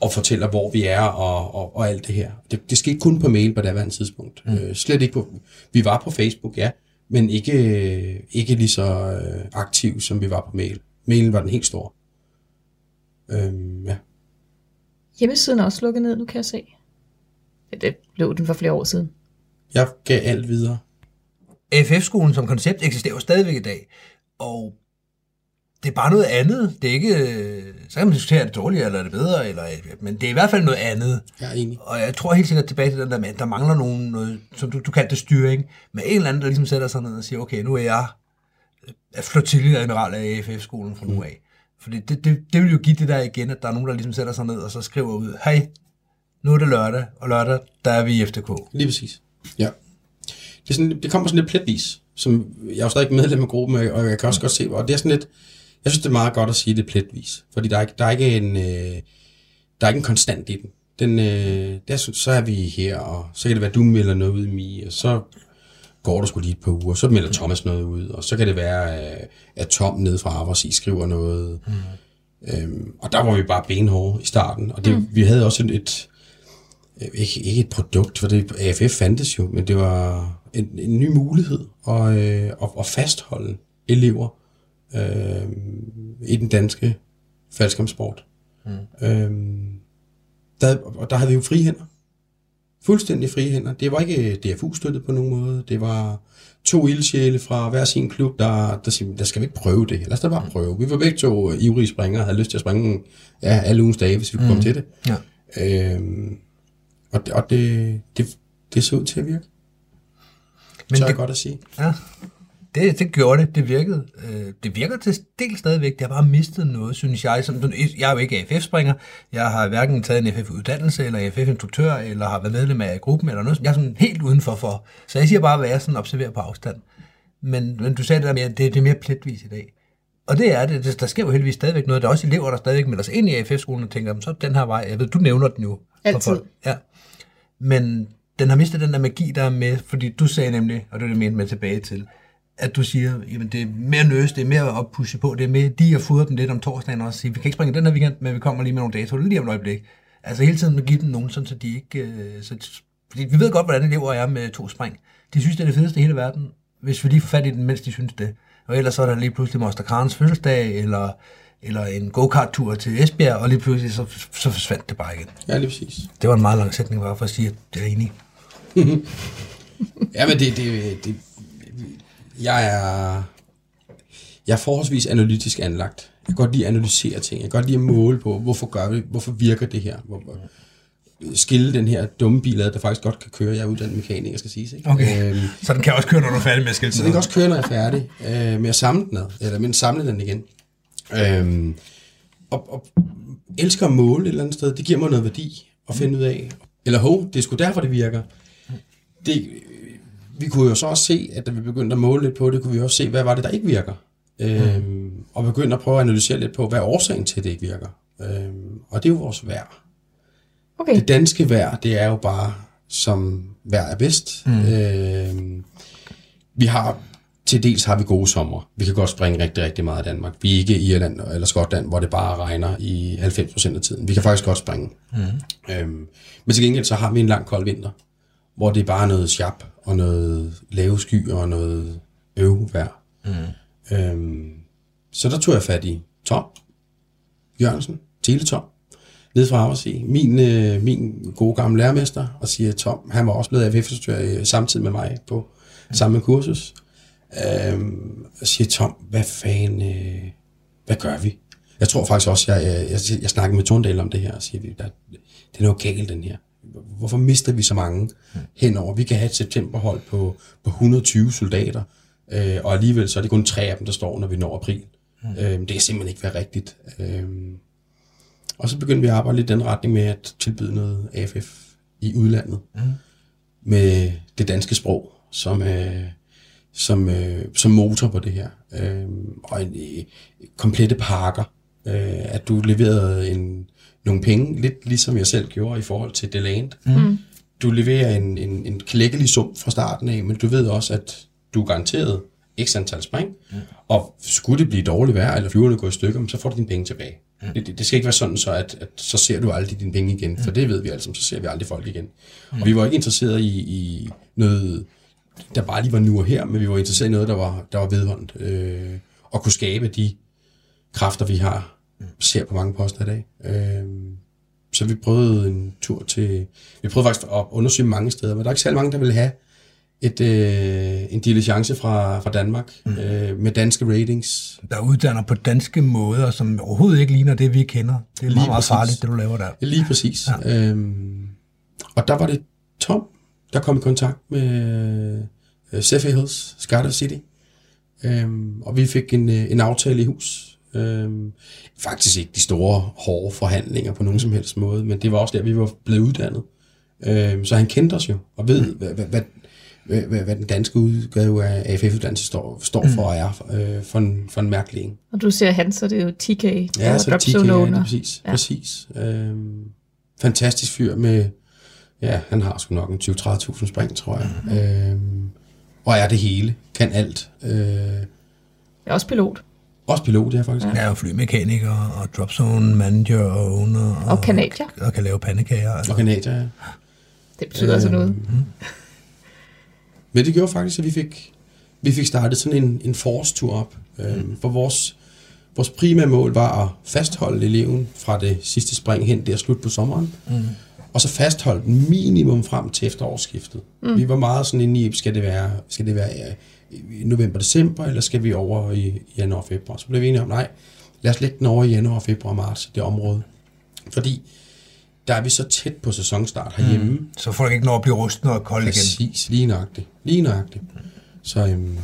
og fortæller, hvor vi er og, og, og alt det her. Det, det skete kun på mail på det andet tidspunkt. Mm. Øh, slet ikke på... Vi var på Facebook, ja, men ikke, ikke lige så øh, aktiv, som vi var på mail. Mailen var den helt store. Øhm, ja. Hjemmesiden er også lukket ned, nu kan jeg se. Ja, det blev den for flere år siden. Jeg gav alt videre. AFF-skolen som koncept eksisterer jo stadigvæk i dag, og det er bare noget andet. Det er ikke, øh, så kan man diskutere, er det dårligere eller er det bedre, eller, men det er i hvert fald noget andet. Jeg er enig. Og jeg tror helt sikkert tilbage til den der med, at der mangler nogen, noget, som du, du kaldte det styring, med en eller anden, der ligesom sætter sig ned og siger, okay, nu er jeg er flotilleadmiral af AFF-skolen fra nu af. Fordi det, det, det vil jo give det der igen, at der er nogen, der ligesom sætter sig ned og så skriver ud, hej, nu er det lørdag, og lørdag, der er vi i FDK. Lige præcis. Ja. Det, er sådan, det kommer sådan lidt pletvis, som jeg er jo stadig medlem af gruppen, og jeg kan også godt se, og det er sådan lidt, jeg synes, det er meget godt at sige det pletvis, fordi der er ikke, der er ikke en, øh, der er ikke en konstant i den. den øh, der, så så er vi her, og så kan det være, at du melder noget ud i mig, og så går der sgu lige et par uger, så melder Thomas noget ud, og så kan det være, øh, at Tom nede fra Aversi skriver noget. Mm. Øhm, og der var vi bare benhårde i starten, og det, mm. vi havde også et, øh, ikke, ikke et produkt, for det AFF fandtes jo, men det var en, en ny mulighed at, øh, at, at fastholde elever øh, i den danske faldskærmsport. Mm. Øhm, der, og der havde vi jo frie hænder. Fuldstændig frie hænder. Det var ikke DFU-støttet på nogen måde. Det var to ildsjæle fra hver sin klub, der, der siger, der skal vi ikke prøve det her. Lad os da bare prøve. Vi var begge to ivrige springere og havde lyst til at springe ja, alle ugens dage, hvis vi kunne komme til det. Ja. Øhm, og det, og det, det, det så ud til at virke. Men så er det godt at sige. Ja, det, det gjorde det. Det virkede. Øh, det virker til del stadigvæk. Det har bare mistet noget, synes jeg. Som, jeg er jo ikke AFF-springer. Jeg har hverken taget en AFF-uddannelse, eller AFF-instruktør, eller har været medlem af gruppen, eller noget. Jeg er sådan helt udenfor for. Så jeg siger bare, hvad jeg sådan observerer på afstand. Men, men du sagde det der med, at det, det er mere pletvis i dag. Og det er det. Der sker jo heldigvis stadigvæk noget. Der er også elever, der stadigvæk melder sig ind i AFF-skolen og tænker, så den her vej. Jeg ved, du nævner den jo. Altid. folk. Ja. Men den har mistet den der magi, der er med, fordi du sagde nemlig, og det er det, jeg mente med tilbage til, at du siger, jamen det er mere nøs, det er mere at pushe på, det er mere de at fodre dem lidt om torsdagen og sige, vi kan ikke springe den her weekend, men vi kommer lige med nogle datoer lige om et øjeblik. Altså hele tiden at give dem nogen, sådan, så de ikke... øh, Så, fordi vi ved godt, hvordan elever er med to spring. De synes, det er det fedeste i hele verden, hvis vi lige får fat i den, mens de synes det. Og ellers så er der lige pludselig Moster Karens fødselsdag, eller, eller en go-kart-tur til Esbjerg, og lige pludselig så, så forsvandt det bare igen. Ja, lige præcis. Det var en meget lang sætning, bare for at sige, at det er enig. Ja, men det, det, det, jeg er, jeg er forholdsvis analytisk anlagt. Jeg kan godt lide at analysere ting. Jeg kan godt lide at måle på, hvorfor gør vi, hvorfor virker det her. Hvor, skille den her dumme bil ad, der faktisk godt kan køre. Jeg er uddannet mekaniker, skal siges. Ikke? Okay. Øhm, Så den kan også køre, når du er færdig med at skille så den kan også køre, når jeg er færdig, øh, med at samle den ad, eller med at samle den igen. Øhm, og, og elsker at måle et eller andet sted. Det giver mig noget værdi at finde ud af. Eller hov, det er sgu derfor, det virker. Det, vi kunne jo så også se, at da vi begyndte at måle lidt på det, kunne vi også se, hvad var det, der ikke virker. Øhm, og begynde at prøve at analysere lidt på, hvad er årsagen til, at det ikke virker. Øhm, og det er jo vores vejr. Okay. Det danske vejr, det er jo bare, som vejr er bedst. Mm. Øhm, vi har, til dels har vi gode sommer. Vi kan godt springe rigtig, rigtig meget i Danmark. Vi er ikke i Irland eller Skotland, hvor det bare regner i 90% af tiden. Vi kan faktisk godt springe. Mm. Øhm, men til gengæld så har vi en lang kold vinter, hvor det er bare noget sjap og noget lave skyer og noget øvvejr. Mm. Øhm, så der tog jeg fat i Tom Jørgensen, Teletom, nede fra Aarhus, min, øh, min gode gamle lærermester, og siger, Tom, han var også blevet AFF-instruktør øh, samtidig med mig på samme kursus. Øhm, og siger, Tom, hvad fanden, øh, hvad gør vi? Jeg tror faktisk også, jeg, jeg, jeg, jeg snakkede med Torndal om det her, og siger, der, det er noget galt, den her. Hvorfor mister vi så mange henover? Vi kan have et septemberhold på, på 120 soldater, øh, og alligevel så er det kun tre af dem, der står, når vi når april. Mm. Øh, det kan simpelthen ikke være rigtigt. Øh, og så begyndte vi at arbejde lidt i den retning med at tilbyde noget AFF i udlandet. Mm. Med det danske sprog som, øh, som, øh, som motor på det her. Øh, og en, øh, komplette pakker. Øh, at du leverede en, nogle penge, lidt ligesom jeg selv gjorde i forhold til Deland. Mm. Du leverer en, en, en klækkelig sum fra starten af, men du ved også, at du er garanteret x antal spring, mm. og skulle det blive dårligt vejr, eller flyverne går i stykker, så får du dine penge tilbage. Mm. Det, det, det skal ikke være sådan, så at, at så ser du aldrig dine penge igen, for det ved vi altså, så ser vi aldrig folk igen. Mm. Og vi var ikke interesseret i, i noget, der bare lige var nu og her, men vi var interesseret i noget, der var, der var vedhåndt, øh, og kunne skabe de kræfter, vi har, ser på mange poster i dag. Øh, så vi prøvede en tur til... Vi prøvede faktisk at undersøge mange steder, men der er ikke særlig mange, der ville have et, øh, en diligence fra, fra Danmark mm. øh, med danske ratings. Der uddanner på danske måder, som overhovedet ikke ligner det, vi kender. Det er lige meget, meget farligt, det du laver der. Lige præcis. Ja. Øhm, og der var det Tom, der kom i kontakt med øh, Hills, Scarter City. Øhm, og vi fik en, øh, en aftale i hus. Øhm, faktisk ikke de store, hårde forhandlinger på nogen som helst måde, men det var også der, vi var blevet uddannet. Øhm, så han kendte os jo, og ved, mm. hvad, hvad, hvad, hvad, hvad den danske udgave af AFF-uddannelse står, står for og er øh, for, en, for en mærkelig. Og du ser han, så det er jo TK, Ja, så er TK, ja, det er præcis. Ja. præcis. Øhm, fantastisk fyr med, ja, han har sgu nok en 20-30.000 spring, tror jeg. Mm. Øhm, og er det hele, kan alt. Øh, jeg er også pilot. Også pilot, ja, faktisk. Ja. Jeg er jo flymekaniker og dropzone manager og owner. Og, og kanadier. Og, og kan lave pandekager. Altså. Og kanadier, ja. Det betyder altså noget. Mm. Men det gjorde faktisk, at vi fik, vi fik startet sådan en, en forårstur op. Mm. For vores, vores primære mål var at fastholde eleven fra det sidste spring hen der slut på sommeren. Mm. Og så fastholde den minimum frem til efterårsskiftet. Mm. Vi var meget sådan inde i, skal det være, skal det være i november, december, eller skal vi over i januar og februar? Så blev vi enige om, nej, lad os lægge den over i januar, februar marts, det område. Fordi der er vi så tæt på sæsonstart herhjemme. Mm. Så folk ikke når at blive rustne og kolde igen. Præcis, lige nøjagtigt. Lige nøjagtigt. Så, øhm,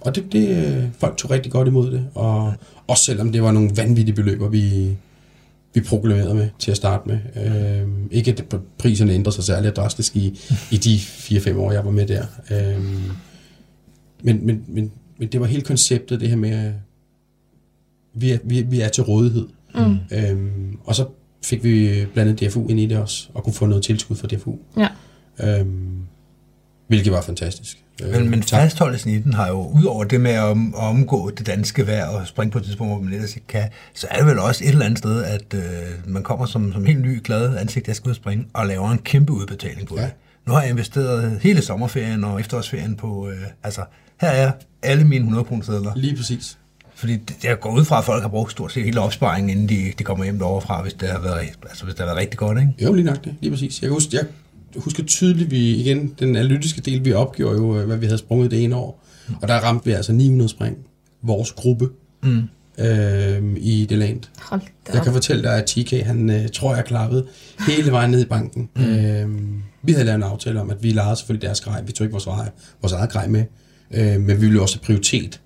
og det, det, folk tog rigtig godt imod det, og også selvom det var nogle vanvittige beløber, vi, vi proklamerede med til at starte med. Øhm, ikke at priserne ændrede sig særligt drastisk i, i de 4-5 år, jeg var med der. Øhm, men, men, men, men det var helt konceptet, det her med, at vi er, vi, vi er til rådighed. Mm. Øhm, og så fik vi blandet DFU ind i det også, og kunne få noget tilskud fra DFU. Ja. Øhm, hvilket var fantastisk. Men, men fastholdelsen i den har jo, udover det med at, at omgå det danske vejr og springe på et tidspunkt, hvor man ellers ikke kan, så er det vel også et eller andet sted, at øh, man kommer som, som helt ny, glad ansigt, jeg skal ud og springe, og laver en kæmpe udbetaling på ja. det. Nu har jeg investeret hele sommerferien og efterårsferien på, øh, altså her er alle mine 100 kroner sædler. Lige præcis. Fordi jeg går ud fra, at folk har brugt stort set hele opsparingen, inden de, de kommer hjem derovre fra, hvis det har været, altså, hvis det har været rigtig godt, ikke? Jo, lige nok det. Lige præcis. Jeg husker, jeg husker tydeligt, vi igen, den analytiske del, vi opgjorde jo, hvad vi havde sprunget det ene år. Mm. Og der ramte vi altså 900 spring. Vores gruppe. Mm. Øh, i det land. Hold da Jeg kan fortælle dig, at TK, han øh, tror jeg klappede hele vejen ned i banken. Mm. Øh, vi havde lavet en aftale om, at vi lejede selvfølgelig deres grej. Vi tog ikke vores eget, vores eget grej med. Øh, men vi ville også have prioritet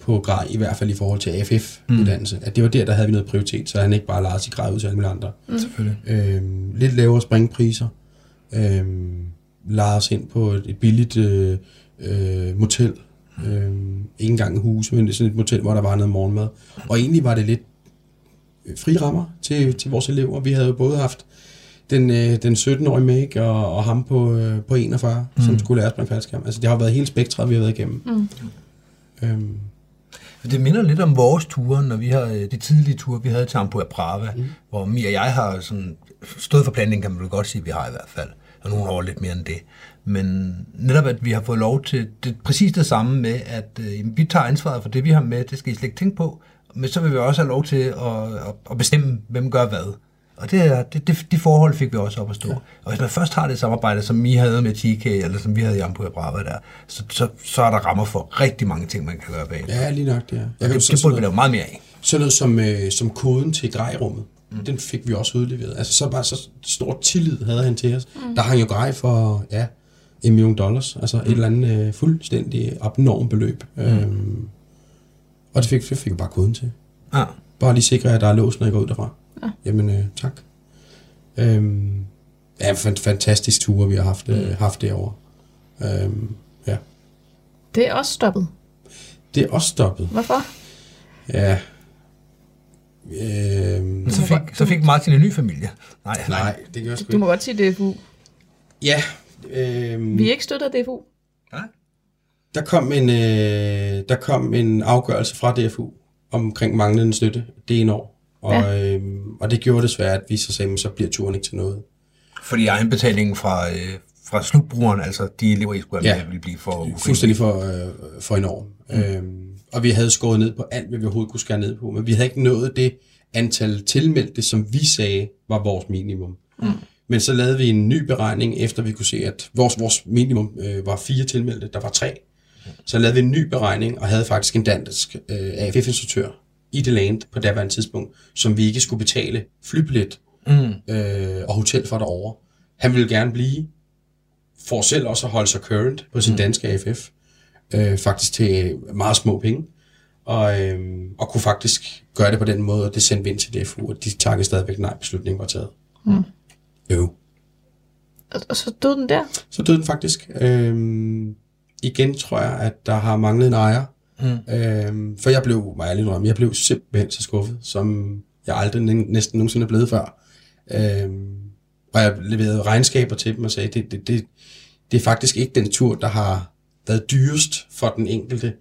på grej, i hvert fald i forhold til AFF-uddannelse. Mm. At det var der, der havde vi noget prioritet, så han ikke bare lejede sig grej ud til alle mulige andre. Mm. Selvfølgelig. Øhm, lidt lavere springpriser. Øhm, lejede os ind på et, et billigt øh, øh, motel. Øhm, ikke engang et hus, men det sådan et motel, hvor der var noget morgenmad. Og egentlig var det lidt øh, fri rammer til, til vores elever. Vi havde jo både haft den, øh, den 17-årige Meg og, og ham på, øh, på 41, mm. som skulle lære at springe faldskærm. Altså det har været hele spektret, vi har været igennem. Mm. Øhm, Det minder lidt om vores ture, når vi har øh, de tidlige ture, vi havde til Ampua Brava, mm. hvor Mia og jeg har sådan stået for planlægning, kan man vel godt sige, vi har i hvert fald. Og nogle år lidt mere end det. Men netop, at vi har fået lov til det, præcis det samme med, at øh, vi tager ansvaret for det, vi har med, det skal I slet ikke tænke på. Men så vil vi også have lov til at, at, at bestemme, hvem gør hvad. Og det, er- det, det, de forhold fik vi også op at stå. Ja. Og hvis man først har det samarbejde, som I havde med TK, eller som vi havde i Ampua Brava der, så, så, så er der rammer for rigtig mange ting, man kan gøre bag. ja, lige nok det er. Jeg det, huske det sådan burde vi lave meget mere af. Sådan noget som, øh, som koden til grejrummet, mm. den fik vi også udleveret. Altså så bare så stor tillid havde han til os. Mm. Der hang jo grej for, ja, en million dollars. Altså mm. et eller andet øh, fuldstændig abnorm beløb. Mm. Øhm, og det fik, det fik vi bare koden til. Ja. Bare lige sikre, at der er lås, når jeg går ud derfra. Ja. Jamen, øh, tak. Øhm, ja, en fan- fantastisk tur, vi har haft, øh, haft derovre. Øhm, ja. Det er også stoppet. Det er også stoppet. Hvorfor? Ja. Øhm, så fik, så fik Martin en ny familie. Nej, nej, det gør jeg sgu Du må godt sige DFU. Ja. Øhm, Vi er ikke støttet af DFU. nej. der, kom en, øh, der kom en afgørelse fra DFU omkring manglende støtte det ene år. Og, ja. øhm, og det gjorde desværre, at vi så sagde, "Men så bliver turen ikke til noget. Fordi egenbetalingen fra, øh, fra slutbrugeren, altså de elever, I skulle have Ja. ville blive for urimelig. Fuldstændig for, øh, for enorm. Mm. Øhm, og vi havde skåret ned på alt, hvad vi overhovedet kunne skære ned på, men vi havde ikke nået det antal tilmeldte, som vi sagde var vores minimum. Mm. Men så lavede vi en ny beregning, efter vi kunne se, at vores, vores minimum øh, var fire tilmeldte, der var tre. Så lavede vi en ny beregning, og havde faktisk en dansk øh, AFF-instruktør i det land på daværende tidspunkt, som vi ikke skulle betale flybillet Mm. øh, og hotel for derovre. Han ville gerne blive, for selv også at holde sig current på sin mm. danske AFF, øh, faktisk til meget små penge, og, øh, og kunne faktisk gøre det på den måde, og det sendte vi ind til DFU, og de takkede stadigvæk nej, beslutningen var taget. Mm. Jo. Og, og så døde den der. Så døde den faktisk. Øhm, igen tror jeg, at der har manglet en ejer. Mm. Øhm, for jeg blev, var jeg ærlig indrømme, jeg blev simpelthen så skuffet, som jeg aldrig næsten nogensinde er blevet før. Øhm, og jeg leverede regnskaber til dem og sagde, det, det, det, det er faktisk ikke den tur, der har været dyrest for den enkelte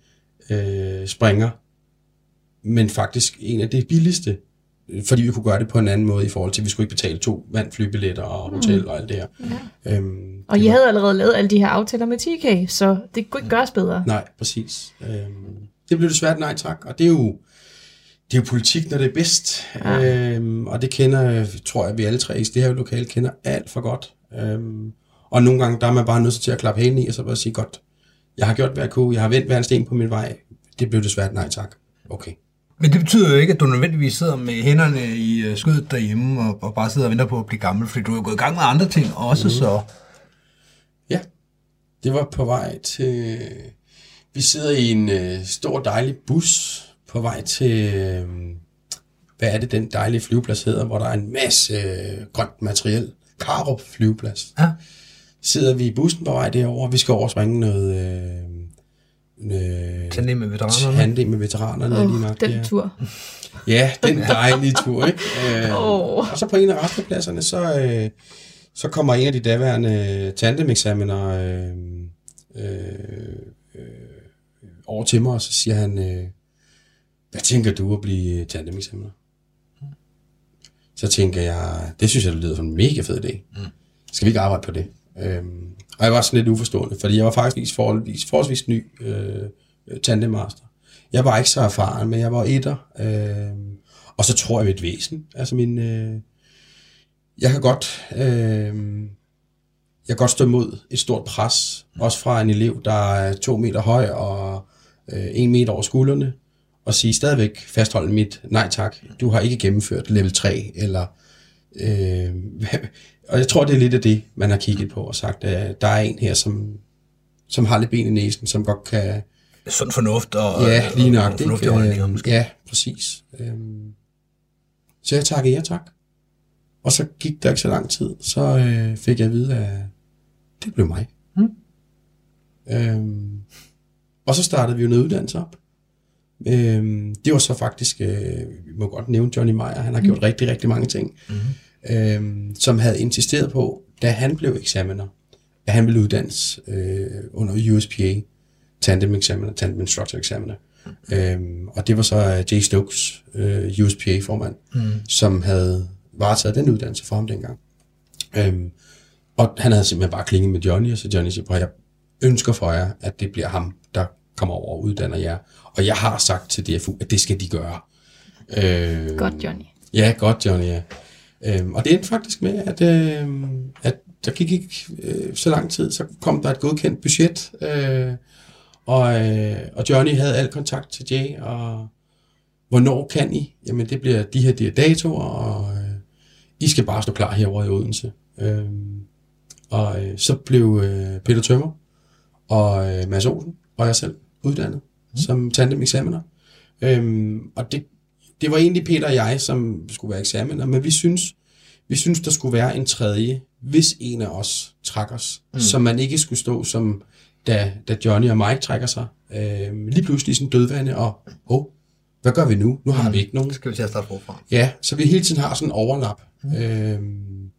øh, springer, men faktisk en af de billigste, fordi vi kunne gøre det på en anden måde i forhold til, at vi skulle ikke betale to vand, flybilletter og hotel mm. og alt det her. Ja. Øhm, Og det I var- havde allerede lavet alle de her aftaler med TK, så det kunne ikke gøres bedre. Nej, præcis. Øhm, det blev desværre nej tak, og det er jo, det er jo politik, når det er bedst. Ja. Øhm, og det kender, tror jeg, vi alle tre i det her lokale kender alt for godt. Øhm, og nogle gange, der er man bare nødt til at klappe hælen i, og så bare sige, godt, jeg har gjort, hvad jeg kunne, jeg har vendt hver en sten på min vej. Det blev desværre nej tak. Okay. Men det betyder jo ikke, at du nødvendigvis sidder med hænderne i øh, skødet derhjemme og, og bare sidder og venter på at blive gammel, fordi du er gået i gang med andre ting også, mm. så... Ja, det var på vej til... Vi sidder i en øh, stor dejlig bus på vej til... Øh, hvad er det, den dejlige flyveplads hedder, hvor der er en masse øh, grønt materiel. Karup flyveplads. Ja. Sidder vi i bussen på vej derover, vi skal overspringe noget... Øh, øh, Tandem med veteranerne. tandem med veteranerne Åh, lige nok. den ja. tur. Ja, den dejlige tur, ikke? Øh, Åh. Og så på en af restepladserne, så, øh, så kommer en af de daværende tandemexaminer øh, øh, øh, over til mig, og så siger han, øh, hvad tænker du at blive tandemexaminer? Så tænker jeg, det synes jeg, det lyder som en mega fed idé. Skal vi ikke arbejde på det? Øhm, og jeg var sådan lidt uforstående, fordi jeg var faktisk forholdsvis, forholdsvis ny øh, øh, tandemaster. Jeg var ikke så erfaren, men jeg var etter. Øh, og så tror jeg ved et væsen. Altså min... Øh, jeg kan godt... Øh, jeg kan godt stå imod et stort pres, også fra en elev, der er to meter høj og øh, en meter over skuldrene, og sige stadigvæk fastholde mit nej tak, du har ikke gennemført level 3, eller øh, og jeg tror, det er lidt af det, man har kigget på og sagt, at der er en her, som, som har lidt ben i næsen, som godt kan, Sund fornuft og, Ja, lige nok. og fornuftige holdninger, måske. Ja, præcis. Øhm, så jeg takkede ja tak. Og så gik der ikke så lang tid, så øh, fik jeg at vide, at det blev mig. Mm. Øhm, og så startede vi jo noget uddannelse op. Øhm, det var så faktisk, øh, vi må godt nævne Johnny Meyer, han har gjort rigtig, rigtig mange ting, mm. Øhm, som havde insisteret på, da han blev eksamener, at han ville uddannes øh, under USPA, Tandem Examiner, Tandem Instructor Examiner. Mm. Øhm, og det var så øh, Jay Stokes, øh, USPA-formand, mm. som havde varetaget den uddannelse for ham dengang. Øhm, og han havde simpelthen bare klinget med Johnny, og så Johnny siger, jeg ønsker for jer, at det bliver ham, der kommer over og uddanner jer. Og jeg har sagt til DFU, at det skal de gøre. Øh, Godt, Johnny. Ja, godt, Johnny, ja. Øhm, og det endte faktisk med, at, øh, at der gik ikke øh, så lang tid, så kom der et godkendt budget, øh, og, øh, og Johnny havde al kontakt til Jay, og hvornår kan I? Jamen, det bliver de her, de her datoer, og øh, I skal bare stå klar herovre i Odense. Øh, og øh, så blev øh, Peter Tømmer og øh, Mads Olsen og jeg selv uddannet mm. som tandem eksamener. Øhm, og det, det var egentlig Peter og jeg, som skulle være eksamener, men vi synes, vi synes, der skulle være en tredje, hvis en af os trækker os, mm. så man ikke skulle stå som, da, da Johnny og Mike trækker sig, øhm, lige pludselig sådan dødvande, og oh, hvad gør vi nu? Nu har vi ikke nogen. Skal vi til at starte forfra. Ja, så vi hele tiden har sådan en overlap mm. øhm,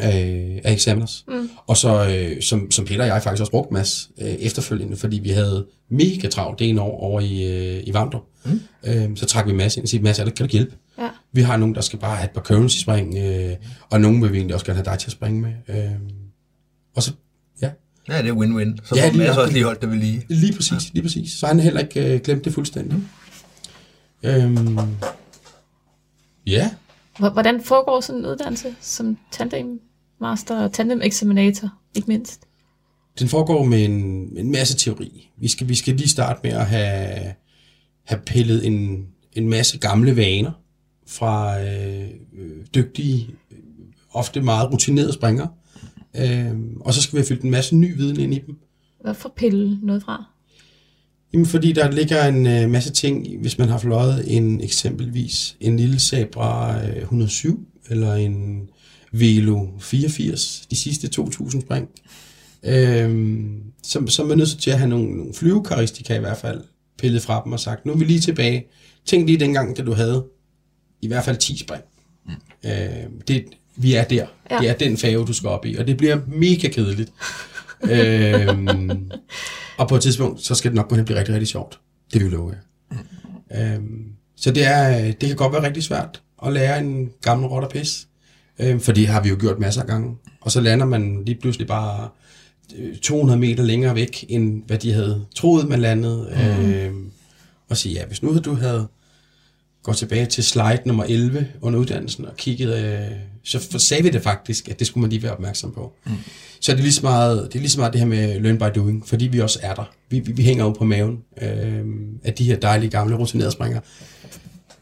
af, af examiners. Mm. Og så, øh, som, som Peter og jeg faktisk også brugte Mads øh, efterfølgende, fordi vi havde mega travlt det ene år over i, øh, i Vamdrup. Mm. Øhm, så trak vi Mads ind og sagde, Mads, er det, kan du hjælpe? Ja. Vi har nogen, der skal bare have et par currency-spring, øh, og nogen vil vi egentlig også gerne have dig til at springe med. Øh, og så, ja, Ja, det er win-win. Så Ja, ja, lige Mads også lige holdt det ved lige. lige præcis, lige præcis. Så har han heller ikke øh, glemt det fuldstændig. Mm. Øhm, ja, Hvordan foregår sådan en uddannelse som tandem master og tandem examinator, ikke mindst? Den foregår med en, en masse teori. Vi skal, vi skal lige starte med at have, have pillet en, en masse gamle vaner fra øh, øh, dygtige, ofte meget rutinerede springere. Øh, og så skal vi have fyldt en masse ny viden ind i dem. Hvorfor pille noget fra? Jamen, fordi der ligger en øh, masse ting, hvis man har fløjet en eksempelvis en lille Sabra øh, 107, eller en Velo 84, de sidste 2000 spring, øh, så, så er man nødt til at have nogle, nogle flyvekaristika i hvert fald pillet fra dem og sagt, nu er vi lige tilbage. Tænk lige dengang, da du havde i hvert fald 10 spring. Mm. Øh, det, vi er der. Ja. Det er den fave, du skal op i, og det bliver mega kedeligt. øhm, og på et tidspunkt, så skal det nok gå hen og blive rigtig, rigtig sjovt. Det vil vi love jer. Øhm, så det, er, det kan godt være rigtig svært at lære en gammel rot og pis. Øhm, for det har vi jo gjort masser af gange. Og så lander man lige pludselig bare øh, 200 meter længere væk, end hvad de havde troet, man landede. Mm. Øhm, og sige, ja, hvis nu du havde gået tilbage til slide nummer 11 under uddannelsen og kigget, øh, så sagde vi det faktisk, at det skulle man lige være opmærksom på. Mm. Så er det lige så meget det, er lige så meget det her med learn by doing, fordi vi også er der. Vi, vi, vi hænger jo på maven øh, af de her dejlige gamle rutinerede springere.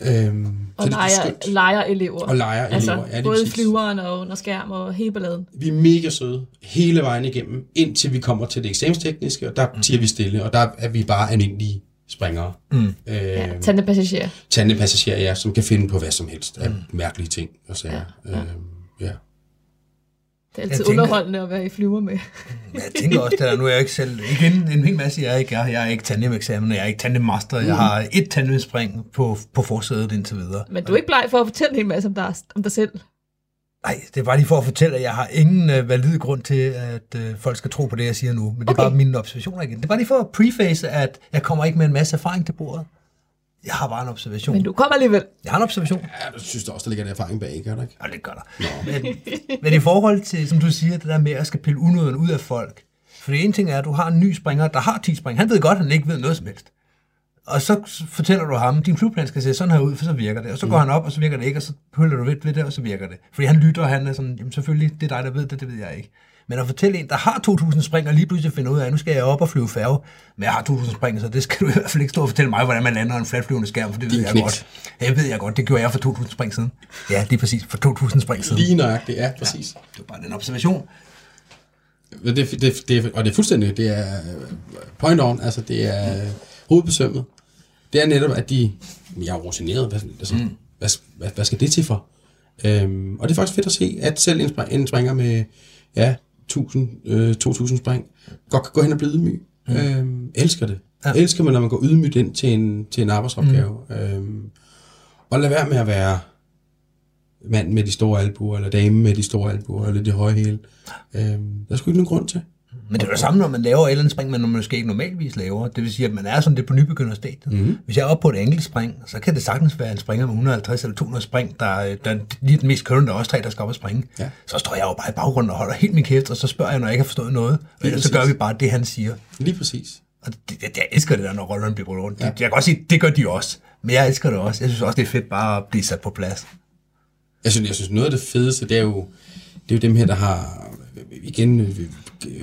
Øh, Og er leger, leger elever. Og leger altså, elever, ja, lige både præcis. flyveren og under skærm og hele balladen. Vi er mega søde hele vejen igennem, indtil vi kommer til det eksamenstekniske, og der mm. tiger vi stille, og der er vi bare almindelige springere. Mm. Øh, Ja, tandempassager. tandepassagerer, ja, som kan finde på hvad som helst af mærkelige ting og sager. Ja, Ja, ja. ja. Øh, ja. Det er altid tænker- underholdende at være i flyver med. Men jeg tænker også, der, nu er jeg ikke selv, igen en hel masse, jeg er ikke, jeg, jeg er ikke tandem-eksamen, jeg er ikke tandem-master, jeg har et tandemspring på, på forsædet indtil videre. Men du er ikke bleg for at fortælle en hel masse om dig, om dig selv. Nej, det er bare lige for at fortælle, at jeg har ingen uh, valid grund til, at uh, folk skal tro på det, jeg siger nu. Men det er Okay. bare mine observationer igen. Det er bare lige for at preface, at jeg kommer ikke med en masse erfaring til bordet. Jeg har bare en observation. Men du kommer alligevel. Jeg har en observation. ja, du synes da også, der ligger en erfaring bag, gør der ikke? Ja, det gør der. Men, men i forhold til, som du siger, det der med at skal pille unøden ud af folk. For det ene ting er, at du har en ny springer, der har 10 spring. Han ved godt, at han ikke ved noget som helst. Og så fortæller du ham, din flyveplan skal se sådan her ud, for så virker det. Og så går han op, og så virker det ikke, og så pøller du ved, ved det, og så virker det. Fordi han lytter, og han er sådan, jamen selvfølgelig, det er dig, der ved det, det ved jeg ikke. Men at fortælle en, der har 2.000 spring, og lige pludselig finder ud af, at nu skal jeg op og flyve færge, men jeg har 2.000 spring, så det skal du i hvert fald ikke stå og fortælle mig, hvordan man lander en flatflyvende skærm, for det ved Din jeg knægt. godt. Det ved jeg godt, det gjorde jeg for 2.000 spring siden. Ja, lige præcis, for 2.000 spring siden. Lige nøjagtigt, ja, præcis. Det var bare den observation. Ja. Det, det, det, og det er fuldstændig, det er point on, altså det er hovedbesømmet, det er netop, at de, jeg er rutineret, hvad, altså, mm. hvad, hvad, hvad skal det til for? Øhm, og det er faktisk fedt at se, at selv en, spring, en springer med ja, 1000, øh, 2000 spring, godt kan gå hen og blive ydmyg. Mm. Øhm, elsker det. Ja. Elsker man, når man går ydmygt ind til en, til en arbejdsopgave. Mm. Øhm, og lad være med at være mand med de store albuer, eller dame med de store albuer, eller de høje hæle. Øhm, der er sgu ikke nogen grund til. Men det er jo det samme, når man laver et eller andet spring, man måske ikke normalvis laver. Det vil sige, at man er sådan det på nybegynderstadiet. Mm-hmm. Hvis jeg er oppe på et enkelt spring, så kan det sagtens være en springer med 150 eller 200 spring, der, der er lige den mest er også tre, der skal op og springe. Ja. Så står jeg jo bare i baggrunden og holder helt min kæft, og så spørger jeg, når jeg ikke har forstået noget. Og så gør vi bare det, han siger. Lige præcis. Og det, det, jeg elsker det der, når rollerne bliver rundt. Ja. Jeg kan godt sige, det gør de også. Men jeg elsker det også. Jeg synes også, det er fedt bare at blive sat på plads. Jeg synes, jeg synes noget af det fedeste, det er jo, det er jo dem her, der har igen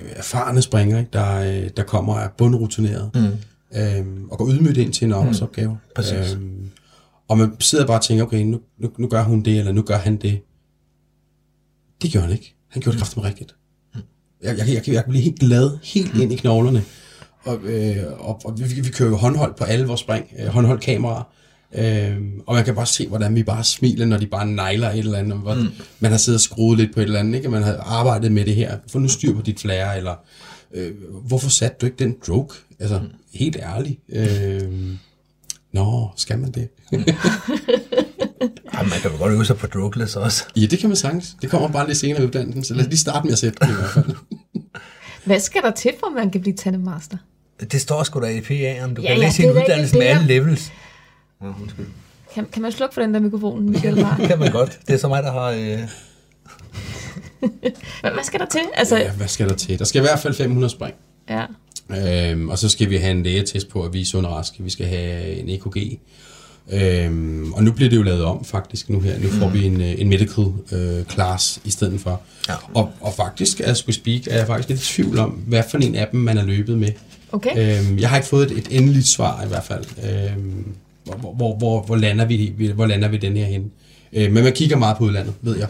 erfarne springer, ikke? Der, der kommer af bundrutineret, mm. øhm, og går ydmygt ind til en arbejdsopgave. Mm. Præcis. Øhm, og man sidder bare og tænker, okay, nu, nu, nu gør hun det, eller nu gør han det. Det gjorde han ikke. Han gjorde det kraftigt rigtigt. Mm. Jeg, jeg, jeg, jeg, kan blive helt glad, helt mm. ind i knoglerne. Og, øh, og, og vi, vi kører jo håndhold på alle vores spring, øh, håndholdt kameraer. Øhm, og man kan bare se, hvordan vi bare smiler, når de bare nejler et eller andet. Hvor mm. Man har siddet og skruet lidt på et eller andet, ikke? man har arbejdet med det her. Få nu styr på dit flære, eller øh, hvorfor satte du ikke den joke? Altså, mm. helt ærligt. Øh, nå, skal man det? Ej, man kan jo godt øve sig på drogeless også. Ja, det kan man sagtens. Det kommer bare lidt senere i uddannelsen, så lad os lige starte med at sætte det i hvert fald. Hvad skal der til, for at man kan blive tandemaster? Det står sgu da i PA'eren. Du ja, kan ja, læse en uddannelse med alle levels. Ja, undskyld. Kan, kan man slukke for den der mikrofon, Michael har? kan man godt. Det er så mig, der har... Øh... hvad skal der til? Altså... Ja, hvad skal der til? Der skal i hvert fald 500 spring. Ja. Øhm, og så skal vi have en lægetest på, at vi er sunde og raske. Vi skal have en EKG. Øhm, og nu bliver det jo lavet om faktisk nu her. Nu får vi en, øh, en medical øh, class i stedet for. Ja. Og, og faktisk, as we speak, er jeg faktisk lidt i tvivl om, hvad for en af dem man er løbet med. Okay. Øhm, jeg har ikke fået et, et endeligt svar i hvert fald. Øhm, hvor, hvor, hvor, hvor, lander vi, hvor lander vi den her hen? Øh, men man kigger meget på udlandet, ved jeg,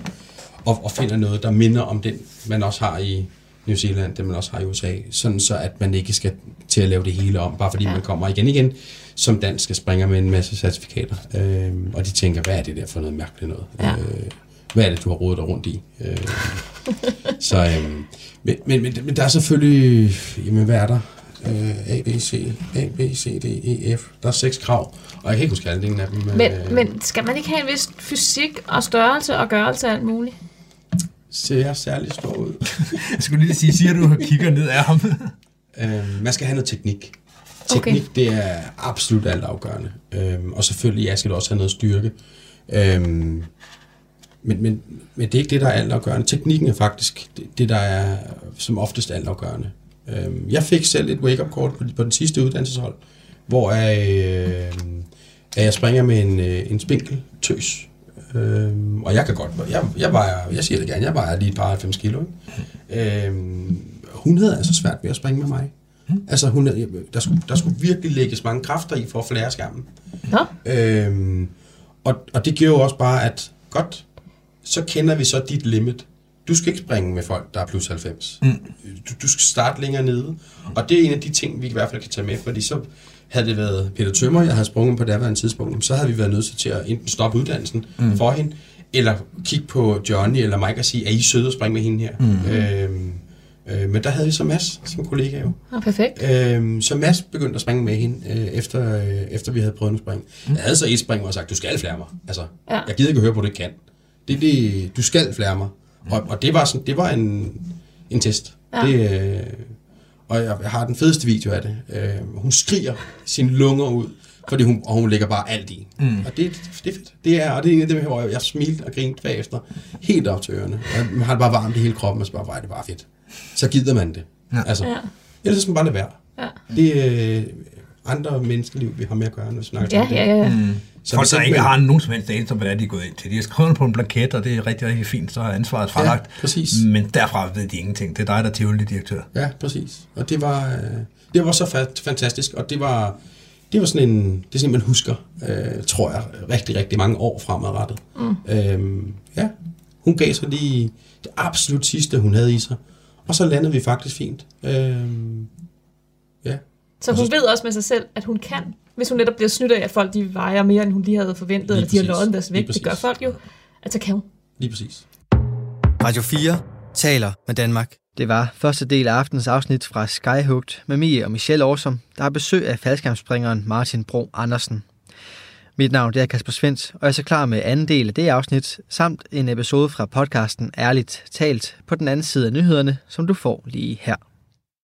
og, og finder noget, der minder om den, man også har i New Zealand, det man også har i USA, sådan så at man ikke skal til at lave det hele om, bare fordi ja. man kommer igen igen som dansk og springer med en masse certifikater. Øh, og de tænker, hvad er det der for noget mærkeligt noget? Ja. Øh, hvad er det, du har rodet dig rundt i? Øh, så, øh, men, men, men, men der er selvfølgelig, jamen hvad er der? Øh, A, B, C, A, B, C, D, E, F. Der er seks krav, og jeg kan ikke huske alle af dem. Men, øh, men skal man ikke have en vis fysik og størrelse og gørelse af alt muligt? Ser jeg særlig stor ud? jeg skulle lige sige, siger du kigger ned af ham? øh, man skal have noget teknik. Teknik, okay. det er absolut altafgørende. Øhm, og selvfølgelig, ja, skal du også have noget styrke. Øhm, men, men, men det er ikke det, der er altafgørende. Teknikken er faktisk det, det der er som oftest altafgørende. Øh, jeg fik selv et wake-up call på, på den sidste uddannelseshold, hvor jeg, øh, jeg springer med en, øh, en spinkel tøs. Øh, og jeg kan godt, jeg, jeg, vejer, jeg siger det gerne, jeg vejer lige et par 90 kilo. Ikke? Øh, hun havde altså svært ved at springe med mig. Mm. Altså, hun, der, skulle, der skulle virkelig lægges mange kræfter i for at flære skærmen. Ja. Øh, og, og det gjorde også bare, at godt, så kender vi så dit limit du skal ikke springe med folk, der er plus 90. Mm. Du, du skal starte længere nede. Og det er en af de ting, vi i hvert fald kan tage med, fordi så havde det været Peter Tømmer, jeg havde sprunget på det her tidspunkt, så havde vi været nødt til at enten stoppe uddannelsen mm. for hende, eller kigge på Johnny eller Mike og sige, er I søde at springe med hende her? Mm. Øhm, øh, men der havde vi så Mads som kollega jo. Ja, perfekt. Øhm, så Mads begyndte at springe med hende, øh, efter, øh, efter vi havde prøvet en spring. Mm. Jeg havde så et spring, hvor jeg sagde, du skal flære mig. Altså, ja. jeg gider ikke at høre på, at du ikke kan. Det, det, du skal flære mig. Og, og det var sådan, det var en, en test. Ja. Det, øh, og jeg, jeg har den fedeste video af det. Øh, hun skriger sine lunger ud, fordi hun, og hun lægger bare alt i. Mm. Og det, det er fedt. Det er, og det er en af dem her, hvor jeg, jeg smilte og grinte bagefter, helt op til ørerne. Og man har det bare varmt i hele kroppen, og så bare, det bare fedt. Så gider man det. Ja. Altså, ja. Ellers skal man bare lade være. Ja. Det øh, andre menneskeliv, vi har med at gøre, når vi snakker ja, om det. Ja, ja, ja. Mm. Så Folk, der ikke har nogen som helst anelse om, hvordan de er gået ind til. De har skrevet på en blanket, og det er rigtig, rigtig fint, så er ansvaret fralagt. Ja, præcis. Men derfra ved de ingenting. Det er dig, der er tivoli direktør. Ja, præcis. Og det var, øh, det var så fantastisk, og det var, det var sådan en, det er sådan, man husker, øh, tror jeg, rigtig, rigtig mange år fremadrettet. Mm. Øhm, ja, hun gav sig lige det absolut sidste, hun havde i sig. Og så landede vi faktisk fint. Øhm. Så hun ved også med sig selv, at hun kan. Hvis hun netop bliver snydt af, at folk de vejer mere, end hun lige havde forventet, Lige eller de har løjet deres vægt, det gør folk jo, at så kan hun. Lige præcis. Radio 4 taler med Danmark. Det var første del af aftens afsnit fra Skyhugt med Mie og Michelle Årsom, der har besøg af faldskærmsspringeren Martin Bro Andersen. Mit navn det er Kasper Svens, og jeg er så klar med anden del af det afsnit, samt en episode fra podcasten Ærligt Talt på den anden side af nyhederne, som du får lige her.